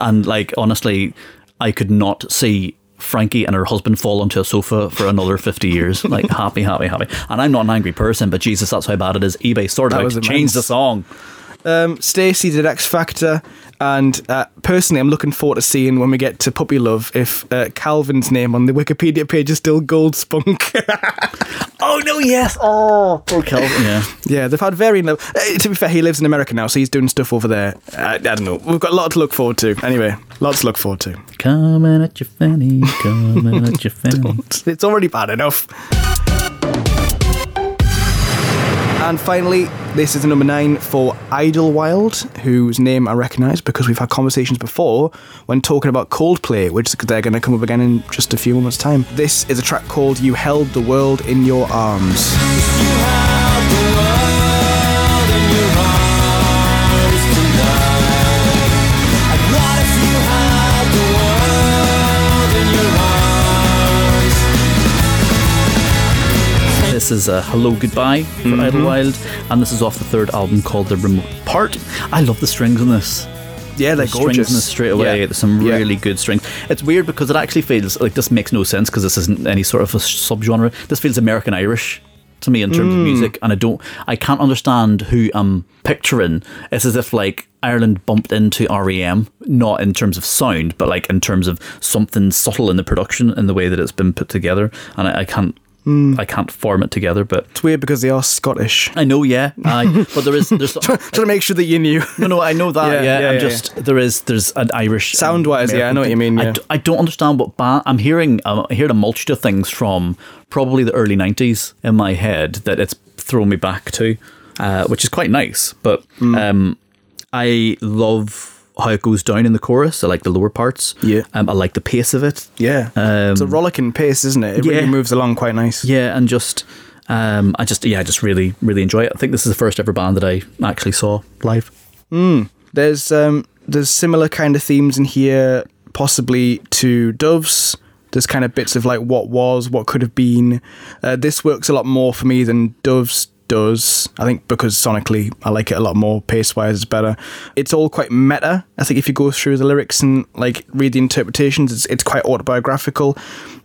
and like honestly, I could not see Frankie and her husband fall onto a sofa for another 50 years. Like, happy, happy, happy. And I'm not an angry person, but Jesus, that's how bad it is. eBay sorted That out was to immense. change the song. Um, Stacey did X Factor, and uh, personally, I'm looking forward to seeing when we get to Puppy Love if uh, Calvin's name on the Wikipedia page is still Gold Spunk. Oh, no, yes. Oh, poor Kelvin. Yeah. yeah, they've had varying. level- Uh, to be fair, he lives in America now, so he's doing stuff over there. Uh, I don't know. We've got a lot to look forward to. Anyway, lots to look forward to. Coming at your fanny, coming at your fanny. It's already bad enough. And finally, this is the number nine for Idlewild, whose name I recognise because we've had conversations before when talking about Coldplay, which they're going to come up again in just a few moments' time. This is a track called You Held the World in Your Arms. This is a Hello Goodbye for Idlewild, and this is off the third album called The Remote Part. I love the strings on this. Yeah, they're the strings gorgeous. in this straight away. Yeah. There's some Yeah. really good strings. It's weird because it actually feels like this makes no sense because this isn't any sort of a subgenre. This feels American Irish to me in terms Mm. of music, and I don't, I can't understand who I'm picturing. It's as if like Ireland bumped into REM, not in terms of sound, but like in terms of something subtle in the production and the way that it's been put together, and I, I can't. Mm. I can't form it together, but It's weird because they are Scottish. I know, yeah. I, but there is, there's, Trying to make sure that you knew. no, no, I know that. Yeah, Yeah, yeah, I'm yeah, just there is there's an Irish um, Sound-wise, yeah, I know what you mean, yeah. I, d- I don't understand what band. I'm hearing. um, I heard a multitude of things from probably the early '90s in my head that it's thrown me back to, uh, which is quite nice. But Mm. um, I love how it goes down in the chorus. I like the lower parts. Yeah. um, I like the pace of it. Yeah. Um, it's a rollicking pace, isn't it? It yeah. really moves along quite nice. Yeah, and just. Um, I just yeah, I just really really enjoy it. I think this is the first ever band that I actually saw live. There's um there's similar kind of themes in here, possibly to Doves. There's kind of bits of like what was, what could have been. Uh, this works a lot more for me than Doves does. I think because sonically I like it a lot more, pace wise it's better. It's all quite meta. I think if you go through the lyrics and like read the interpretations, it's it's quite autobiographical.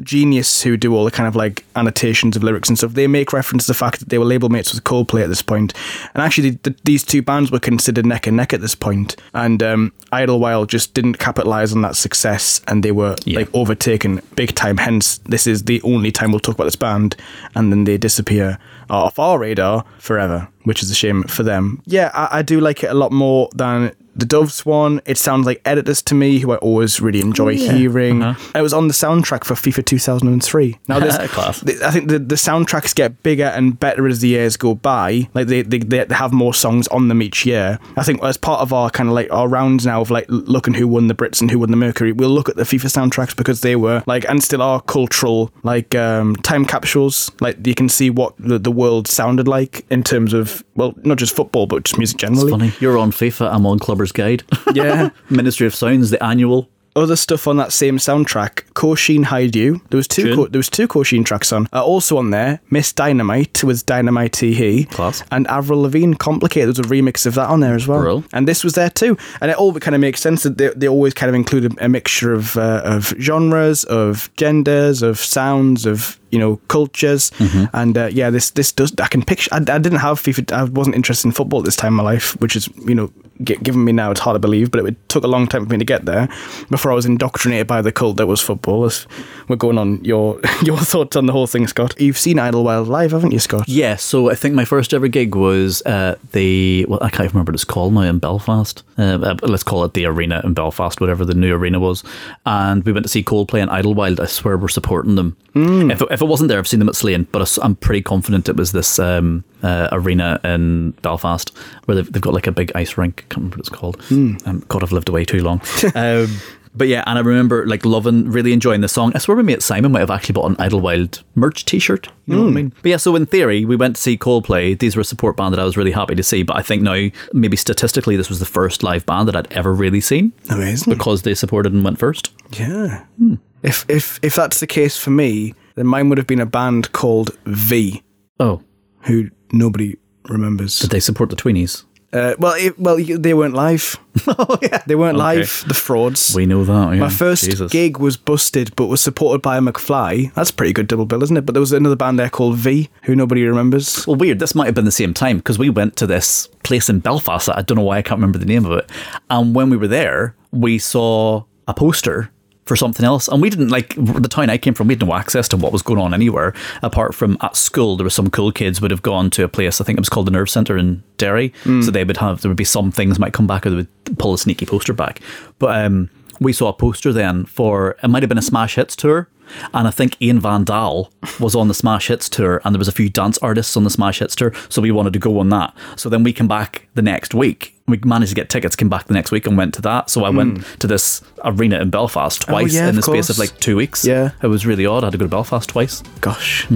Genius who do all the kind of like annotations of lyrics and stuff, they make reference to the fact that they were label mates with Coldplay at this point. And actually the, these two bands were considered neck and neck at this point. And um, Idlewild just didn't capitalize on that success and they were Yeah. like overtaken big time. Hence, this is the only time we'll talk about this band. And then they disappear off our radar forever, which is a shame for them. Yeah, I, I do like it a lot more than the Doves one. It sounds like Editors to me, who I always really enjoy hearing. And it was on the soundtrack for FIFA 2003. Now, there's, I think the, the soundtracks get bigger and better as the years go by. Like they, they, they have more songs on them each year. I think as part of our kind of like our rounds now of like looking who won the Brits and who won the Mercury, we'll look at the FIFA soundtracks because they were like and still are cultural like um, time capsules. Like you can see what the, the world sounded like in terms of well, not just football but just music generally. Funny. You're on FIFA, I'm on Clubber's Guide. Yeah. Ministry of Sounds, the annual. other stuff on that same soundtrack, Kosheen Hide You. There was two. Ko- there was two Kosheen tracks on. Uh, also on there, Miss Dynamite with Dynamite He. Class. And Avril Lavigne, Complicated. There's a remix of that on there as well. Brill. And this was there too. And it all kind of makes sense that they, they always kind of include a, a mixture of uh, of genres, of genders, of sounds, of you know cultures. Mm-hmm. And uh, yeah, this this does. I can picture. I, I didn't have FIFA. I wasn't interested in football at this time in my life, which is you know gi- given me now, it's hard to believe. But it took a long time for me to get there before I was indoctrinated by the cult that was football. As we're going on your your thoughts on the whole thing, Scott. You've seen Idlewild live, haven't you, Scott? Yeah, so I think my first ever gig was uh, the well, I can't remember what it's called now in Belfast. Uh, uh, let's call it the Arena in Belfast, whatever the new arena was. And we went to see Coldplay and Idlewild. I swear we're supporting them. If, it, if it wasn't there, I've seen them at Slane, but I'm pretty confident it was this um, uh, arena in Belfast where they've, they've got like a big ice rink. Can't remember what it's called. Um, God, I've lived away too long. um, but yeah, and I remember like loving, really enjoying the song. I swear my mate Simon might have actually bought an Idlewild merch T-shirt. You know what I hmm. mean? But yeah, so in theory, we went to see Coldplay. These were a support band that I was really happy to see. But I think now, maybe statistically, this was the first live band that I'd ever really seen Amazing. because they supported and went first. Yeah. Hmm. If if if that's the case for me, then mine would have been a band called V, Oh, who nobody remembers. did they support the Tweenies? Uh, well, it, well, they weren't live. oh yeah, They weren't live. The frauds. We know that. Yeah. My first Jesus. gig was Busted, but was supported by a McFly. That's a pretty good double bill, isn't it? But there was another band there called V, who nobody remembers. Well, weird. This might have been the same time because we went to this place in Belfast. I don't know why I can't remember the name of it. And when we were there, we saw a poster for something else. And we didn't like the town I came from. We had no access to what was going on anywhere apart from at school. There were some cool kids would have gone to a place. I think it was called the Nerve Centre in Derry. So they would have there would be some things might come back or they would pull a sneaky poster back. But um, we saw a poster then for it might have been a Smash Hits tour. And I think Ian Van Dahl was on the Smash Hits tour, and there was a few dance artists on the Smash Hits tour, so we wanted to go on that. So then we came back the next week. We managed to get tickets, came back the next week, and went to that. So I went to this arena in Belfast twice Hmm. Oh, yeah, in of the space of like two weeks. Yeah. it was really odd. I had to go to Belfast twice. Gosh,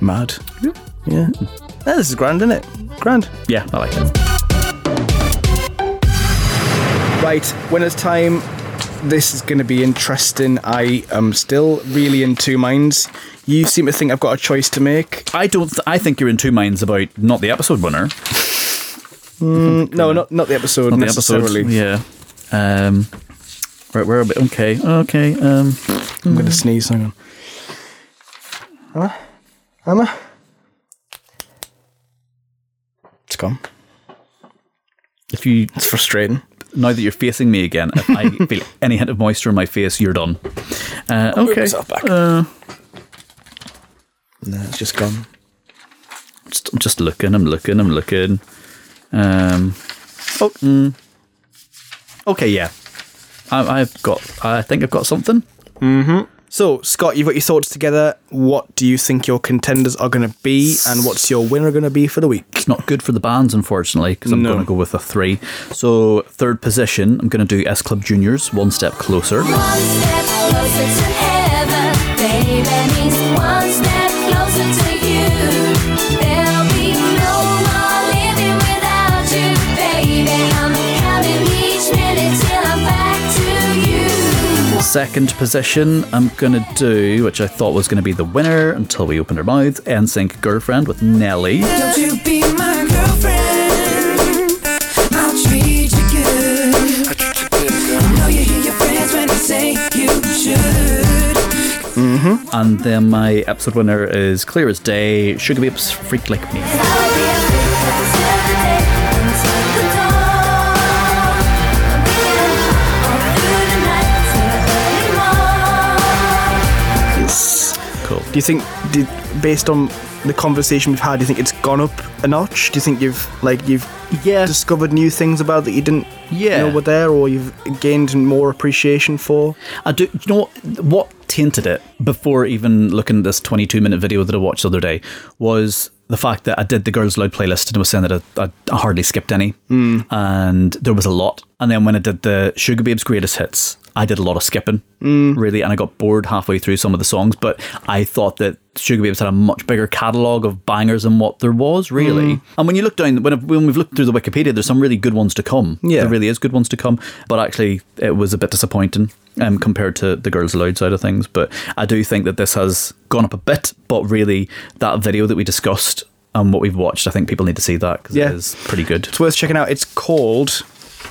mad. Yeah. yeah. this is grand, isn't it? Grand. Yeah, I like it. Right, when it's time. This is going to be interesting. I am still really in two minds. You seem to think I've got a choice to make. I don't. Th- I think you're in two minds about not the episode winner, No, not not the episode not the episode. necessarily. Yeah. Um. Right. Where are we? Okay. Okay. Um. I'm going to sneeze. Hang on. Emma? Emma? It's gone. If you It's frustrating. Now that you're facing me again, if I feel any hint of moisture in my face, you're done. Uh, okay. Uh, No, it's just gone. just, I'm just looking. I'm looking. I'm looking. Um. Oh. mm. Okay. Yeah. I, I've got. I think I've got something. So, Scott, you've got your thoughts together. What do you think your contenders are going to be, and what's your winner going to be for the week? It's not good for the bands, unfortunately, because I'm No. going to go with a three. So third position, I'm going to do S Club Juniors, one step closer. One step closer to heaven, baby means one step closer Second position, I'm going to do, which I thought was going to be the winner until we opened our mouths, NSYNC Girlfriend with Nelly. Don't you be my girlfriend? I'll treat you good. I know you hear your friends when they say you should. And then my episode winner is Clear as Day, Sugababes Freak Like Me. Do you think, did, based on the conversation we've had, do you think it's gone up a notch? Do you think you've like you've Yeah. discovered new things about that you didn't Yeah. know were there, or you've gained more appreciation for? I do. You know what? What tainted it before even looking at this 22 minute video that I watched the other day was the fact that I did the Girls Aloud playlist and I was saying that I, I hardly skipped any, hmm. and there was a lot. And then when I did the Sugababes Greatest Hits, I did a lot of skipping, really, and I got bored halfway through some of the songs. But I thought that Sugababes had a much bigger catalogue of bangers than what there was, really. And when you look down, when, when we've looked through the Wikipedia, there's some really good ones to come. Yeah. There really is good ones to come. But actually, it was a bit disappointing um, compared to the Girls Aloud side of things. But I do think that this has gone up a bit. But really, that video that we discussed and what we've watched, I think people need to see that because Yeah. it is pretty good. It's worth checking out. It's called.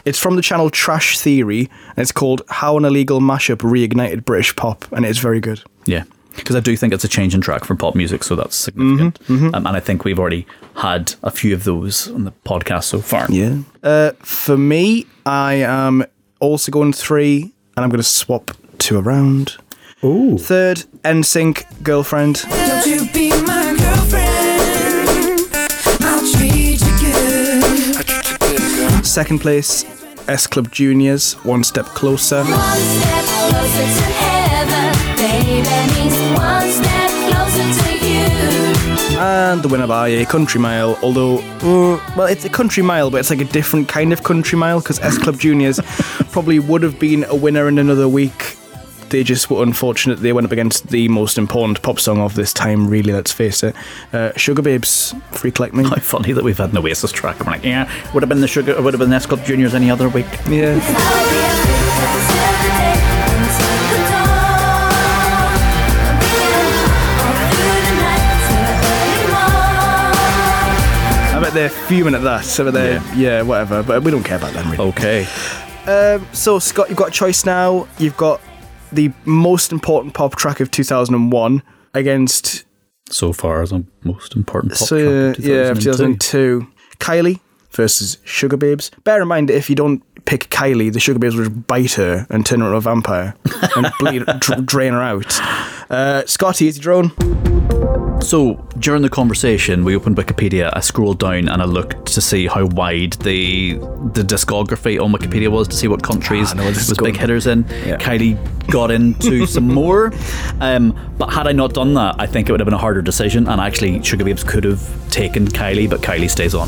It's from the channel Trash Theory, and it's called "How an Illegal Mashup Reignited British Pop," and it's very good. Yeah. Because I do think it's a change in track for pop music, so that's significant. Um, and I think we've already had a few of those on the podcast so far. Yeah. Uh, for me, I am also going three, and I'm going to swap two around. Ooh. Third, NSYNC girlfriend. Don't you be girlfriend? Second place, S Club Juniors. One step closer. One step closer to heaven, baby one step closer to you. And the winner by a country mile. Although, uh, well, it's a country mile, but it's like a different kind of country mile because S Club Juniors probably would have been a winner in another week. They just were unfortunate. They went up against the most important pop song of this time, really, let's face it. Uh, Sugababes, Freak Like Me. How funny that we've had an Oasis track. I'm like, yeah, would have been the Sugar, would have been the S Club Juniors any other week. Yeah. I'll be a big celebrity until the dawn. I'll be all through the night till early morn. I bet they're fuming at that. I bet they're, yeah. whatever. But we don't care about them, really. Okay. Um, so, Scott, you've got a choice now. You've got the most important pop track of 2001 against So far as a most important pop So, track of yeah, 2002. 2002. Kylie versus Sugababes. Bear in mind that if you don't pick Kylie, the Sugababes would bite her and turn her into a vampire and bleed, dr- drain her out. Uh, Scotty, is your drone? So during the conversation, we opened Wikipedia. I scrolled down and I looked to see how wide the the discography on Wikipedia was to see what countries Ah, no, was going- big hitters in. Yeah. Kylie got into some more, um, but had I not done that, I think it would have been a harder decision. And actually, Sugababes could have taken Kylie, but Kylie stays on.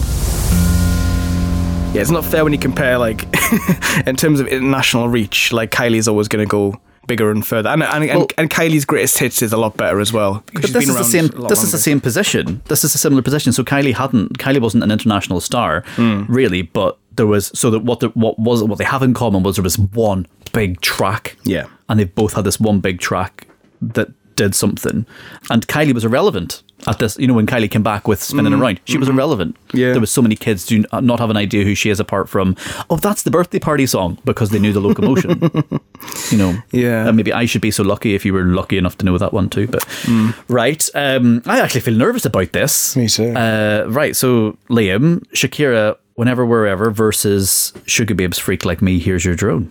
Yeah, it's not fair when you compare, like, in terms of international reach, like, Kylie's always going to go bigger and further. And, and, and, Well- and Kylie's greatest hits is a lot better as well. But this is the same. This is the same position. This is a similar position. So Kylie hadn't. Kylie wasn't an international star, Hmm. really. But there was. So that what the, what was what they have in common was there was one big track. Yeah. and they both had this one big track that did something. And Kylie was irrelevant at this. You know, when Kylie came back with spinning around, she was irrelevant. Mm-hmm. Yeah. there was so many kids do not have an idea who she is apart from. Oh, that's the birthday party song because they knew the locomotion. you know. Yeah. And maybe I should be so lucky if you were lucky enough to know that one too. But Mm. right, um, I actually feel nervous about this. Me too. Uh, right, so Liam, Shakira, whenever, wherever versus Sugababes, Freak Like Me. Here's your drone.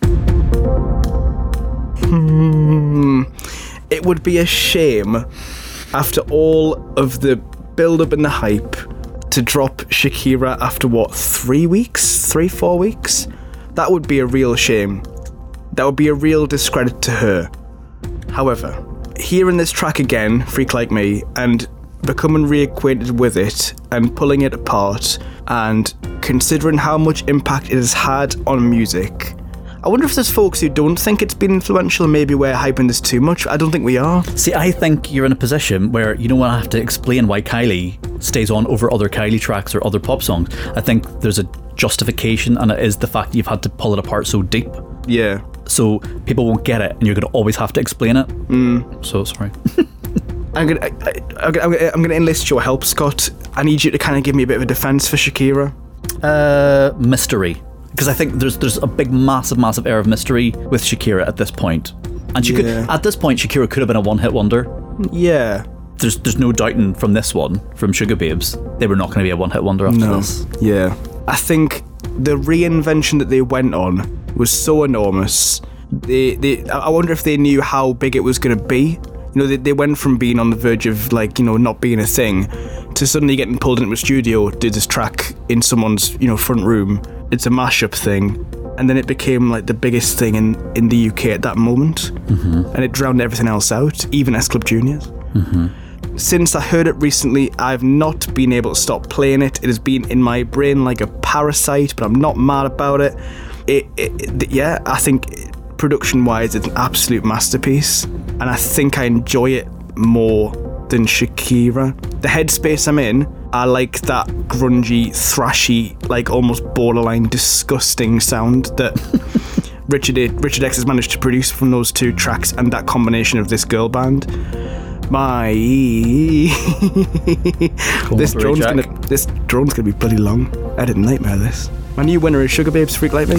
it would be a shame after all of the build up and the hype to drop Shakira after what, three weeks? Three, four weeks? That would be a real shame. That would be a real discredit to her. However, hearing this track again, Freak Like Me, and becoming reacquainted with it and pulling it apart and considering how much impact it has had on music. I wonder if there's folks who don't think it's been influential, maybe we're hyping this too much. I don't think we are. See, I think you're in a position where you don't want to have to explain why Kylie stays on over other Kylie tracks or other pop songs. I think there's a justification, and it is the fact that you've had to pull it apart so deep. Yeah. So people won't get it, and you're going to always have to explain it. Mm. So sorry. I'm gonna, I, I, I'm gonna, I'm gonna enlist your help, Scott. I need you to kind of give me a bit of a defense for Shakira. Uh, mystery, because I think there's there's a big, massive, massive air of mystery with Shakira at this point, and she Yeah. could at this point Shakira could have been a one-hit wonder. Yeah. There's there's no doubting from this one from Sugababes they were not going to be a one-hit wonder after No. this. Yeah. I think the reinvention that they went on was so enormous. They, they, I wonder if they knew how big it was going to be. You know, they, they went from being on the verge of like you know not being a thing to suddenly getting pulled into a studio, did this track in someone's you know front room. It's a mashup thing, and then it became like the biggest thing in in the UK at that moment, mm-hmm. and it drowned everything else out, even S Club Juniors. Mm-hmm. Since I heard it recently, I've not been able to stop playing it. It has been in my brain like a parasite, but I'm not mad about it. It, it, it- yeah, I think production wise, it's an absolute masterpiece, and I think I enjoy it more than Shakira. The headspace I'm in, I like that grungy, thrashy, like almost borderline disgusting sound that Richard Richard X has managed to produce from those two tracks and that combination of this girl band. My this drone's gonna this drone's gonna be bloody long. I had a nightmare this. My new winner is Sugababes Freak Like Me.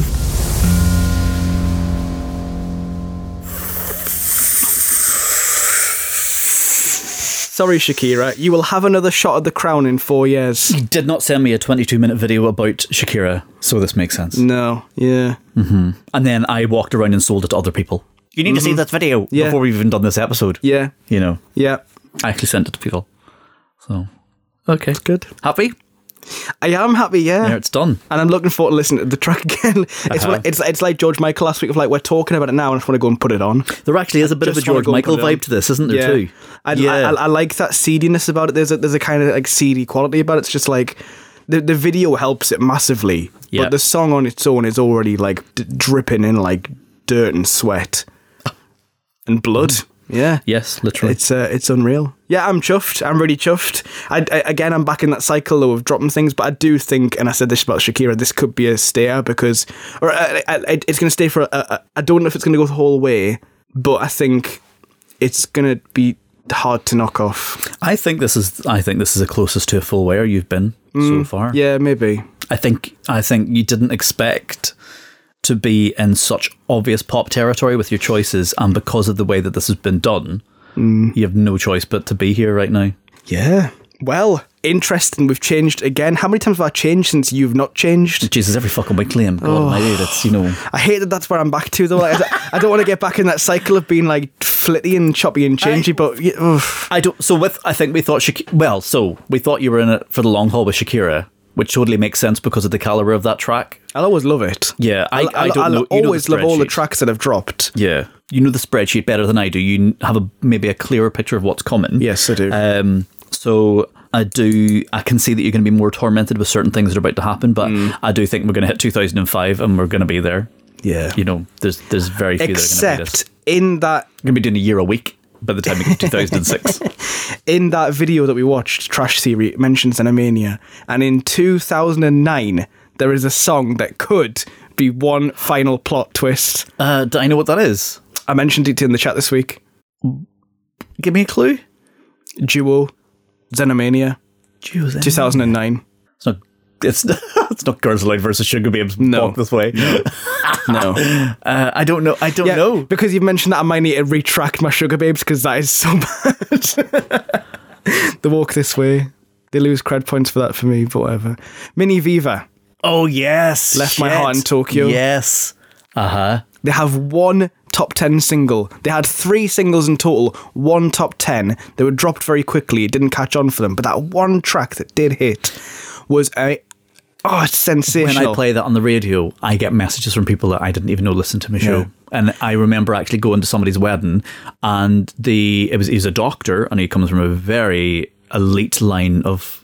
Sorry, Shakira. You will have another shot at the crown in four years. You did not send me a 22 minute video about Shakira, so this makes sense. No, yeah. And then I walked around and sold it to other people. You need to see this video Mm-hmm. Yeah. before we've even done this episode. Yeah, You know, yeah. I actually sent it to people. So, okay. Good. Happy? I am happy, yeah. Yeah, it's done. and I'm looking forward to listening to the track again. It's Uh-huh. one, it's it's like George Michael last week of like we're talking about it now, and I just want to go and put it on. There actually is a bit of a Just wanna George go and Michael put it on. vibe to this, isn't there, too? I, I, I, I like that seediness about it. There's a there's a kind of like seedy quality about it. It's just like the the video helps it massively, Yeah. but the song on its own is already like d- dripping in like dirt and sweat and blood. Yeah. yes, literally. It's uh, it's unreal. Yeah, I'm chuffed. I'm really chuffed. I, I, again, I'm back in that cycle though of dropping things, but I do think, and I said this about Shakira, this could be a stayer because, or uh, it- it's going to stay for. A, a, I don't know if it's going to go the whole way, but I think it's going to be hard to knock off. I think this is. I think this is the closest to a full wear you've been so far. Mm, Yeah, maybe. I think. I think you didn't expect to be in such obvious pop territory with your choices, and because of the way that this has been done, Mm. you have no choice but to be here right now. Yeah. Well, interesting. We've changed again. How many times have I changed since you've not changed? Jesus, every fucking week, Liam. God Oh. almighty, that's you know. I hate that that's where I'm back to though. Like, I don't- want to get back in that cycle of being like flitty and choppy and changey, but yeah. I don't. So with, I think we thought Shak- Well, so we thought you were in it for the long haul with Shakira, which totally makes sense because of the caliber of that track. I'll always love it. Yeah, I, I'll, I don't I'll know. know the always love all the tracks that have dropped. Yeah, you know the spreadsheet better than I do. You have a maybe a clearer picture of what's coming. Yes, I do. Um, so I do. I can see that you're going to be more tormented with certain things that are about to happen, but Mm. I do think we're going to hit 2005 and we're going to be there. yeah. You know, there's there's very few that are going to us. Except in that We're going to be doing a year a week by the time we get to 2006. in that video that we watched, Trash Theory mentions Xenomania, and in 2009 there is a song that could be one final plot twist. uh, do I know what that is? I mentioned it in the chat this week. Give me a clue. Duo, Xenomania, 2009. It's not. It's it's not Girls Aloud versus Sugababes. No. Walk this way. No. No, uh, I don't know. I don't Yeah, know. because you've mentioned that I might need to retract my Sugababes because that is so bad. the walk this way. They lose cred points for that for me, but whatever. Mini Viva. Oh yes. Left my heart in Tokyo. Yes. Uh huh. They have one top 10 single. They had three singles in total, one top 10. They were dropped very quickly. It didn't catch on for them. But that one track that did hit was a. Oh, it's sensational. When. I play that on the radio, I get messages from people that I didn't even know listened to my show. Yeah. And I remember actually going to somebody's wedding, and the it was he's a doctor, and he comes from a very elite line of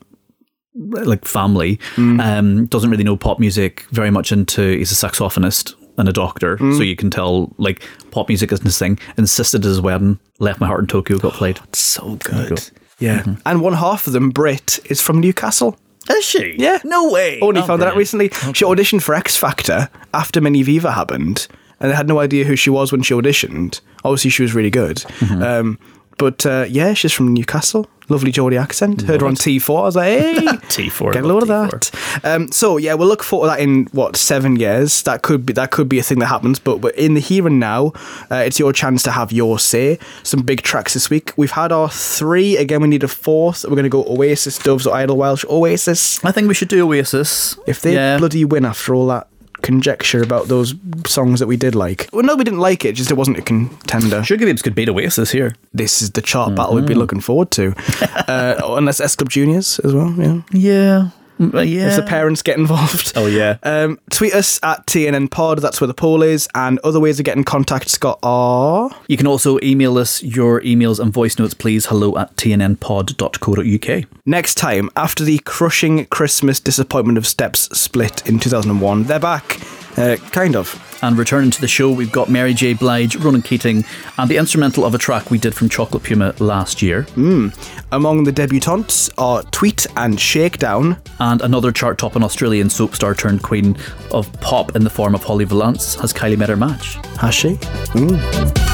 like family. Mm. Um, doesn't really know pop music. Very much into. He's a saxophonist and a doctor, mm. so you can tell like pop music isn't his thing. Insisted at his wedding. Left my heart in Tokyo got played. so good. Yeah. Mm-hmm. And one half of them, Britt, is from Newcastle. Is she? Yeah. No way. Only Oh, found that out recently. She auditioned for X Factor after Mini Viva happened, and they had no idea who she was when she auditioned. Obviously, she was really good. Mm-hmm. Um, but uh, yeah, she's from Newcastle. Lovely Geordie accent. Heard her on T4. I was like, hey, T4. Get a load of that. Um, so yeah, we'll look forward to that in what seven years. That could be that could be a thing that happens. But but in the here and now, uh, it's your chance to have your say. Some big tracks this week. We've had our three. Again, we need a fourth. We're going to go Oasis, Doves, or Idlewild. Oasis. I think we should do Oasis. If they yeah. bloody win after all that conjecture about those songs that we did like. Well, no, we didn't like it. Just it wasn't a contender. Sugababes could beat Oasis here. This is the chart battle we'd be looking forward to. uh, unless S Club Juniors as well. Yeah. Yeah. Yeah. If the parents get involved. Oh, yeah. Um, tweet us at TNN Pod. That's where the poll is. And other ways of getting contact, Scott, are. You can also email us your emails and voice notes, please. Hello at tnnpod.co.uk. Next time, after the crushing Christmas disappointment of Steps split in 2001, they're back. Uh, kind of. And returning to the show, we've got Mary J. Blige, Ronan Keating, and the instrumental of a track we did from Chocolate Puma last year. Hmm. Among the debutantes are Tweet and Shakedown. And another chart topping Australian soap star turned queen of pop in the form of Holly Valance has Kylie met her match. Has she? Ooh.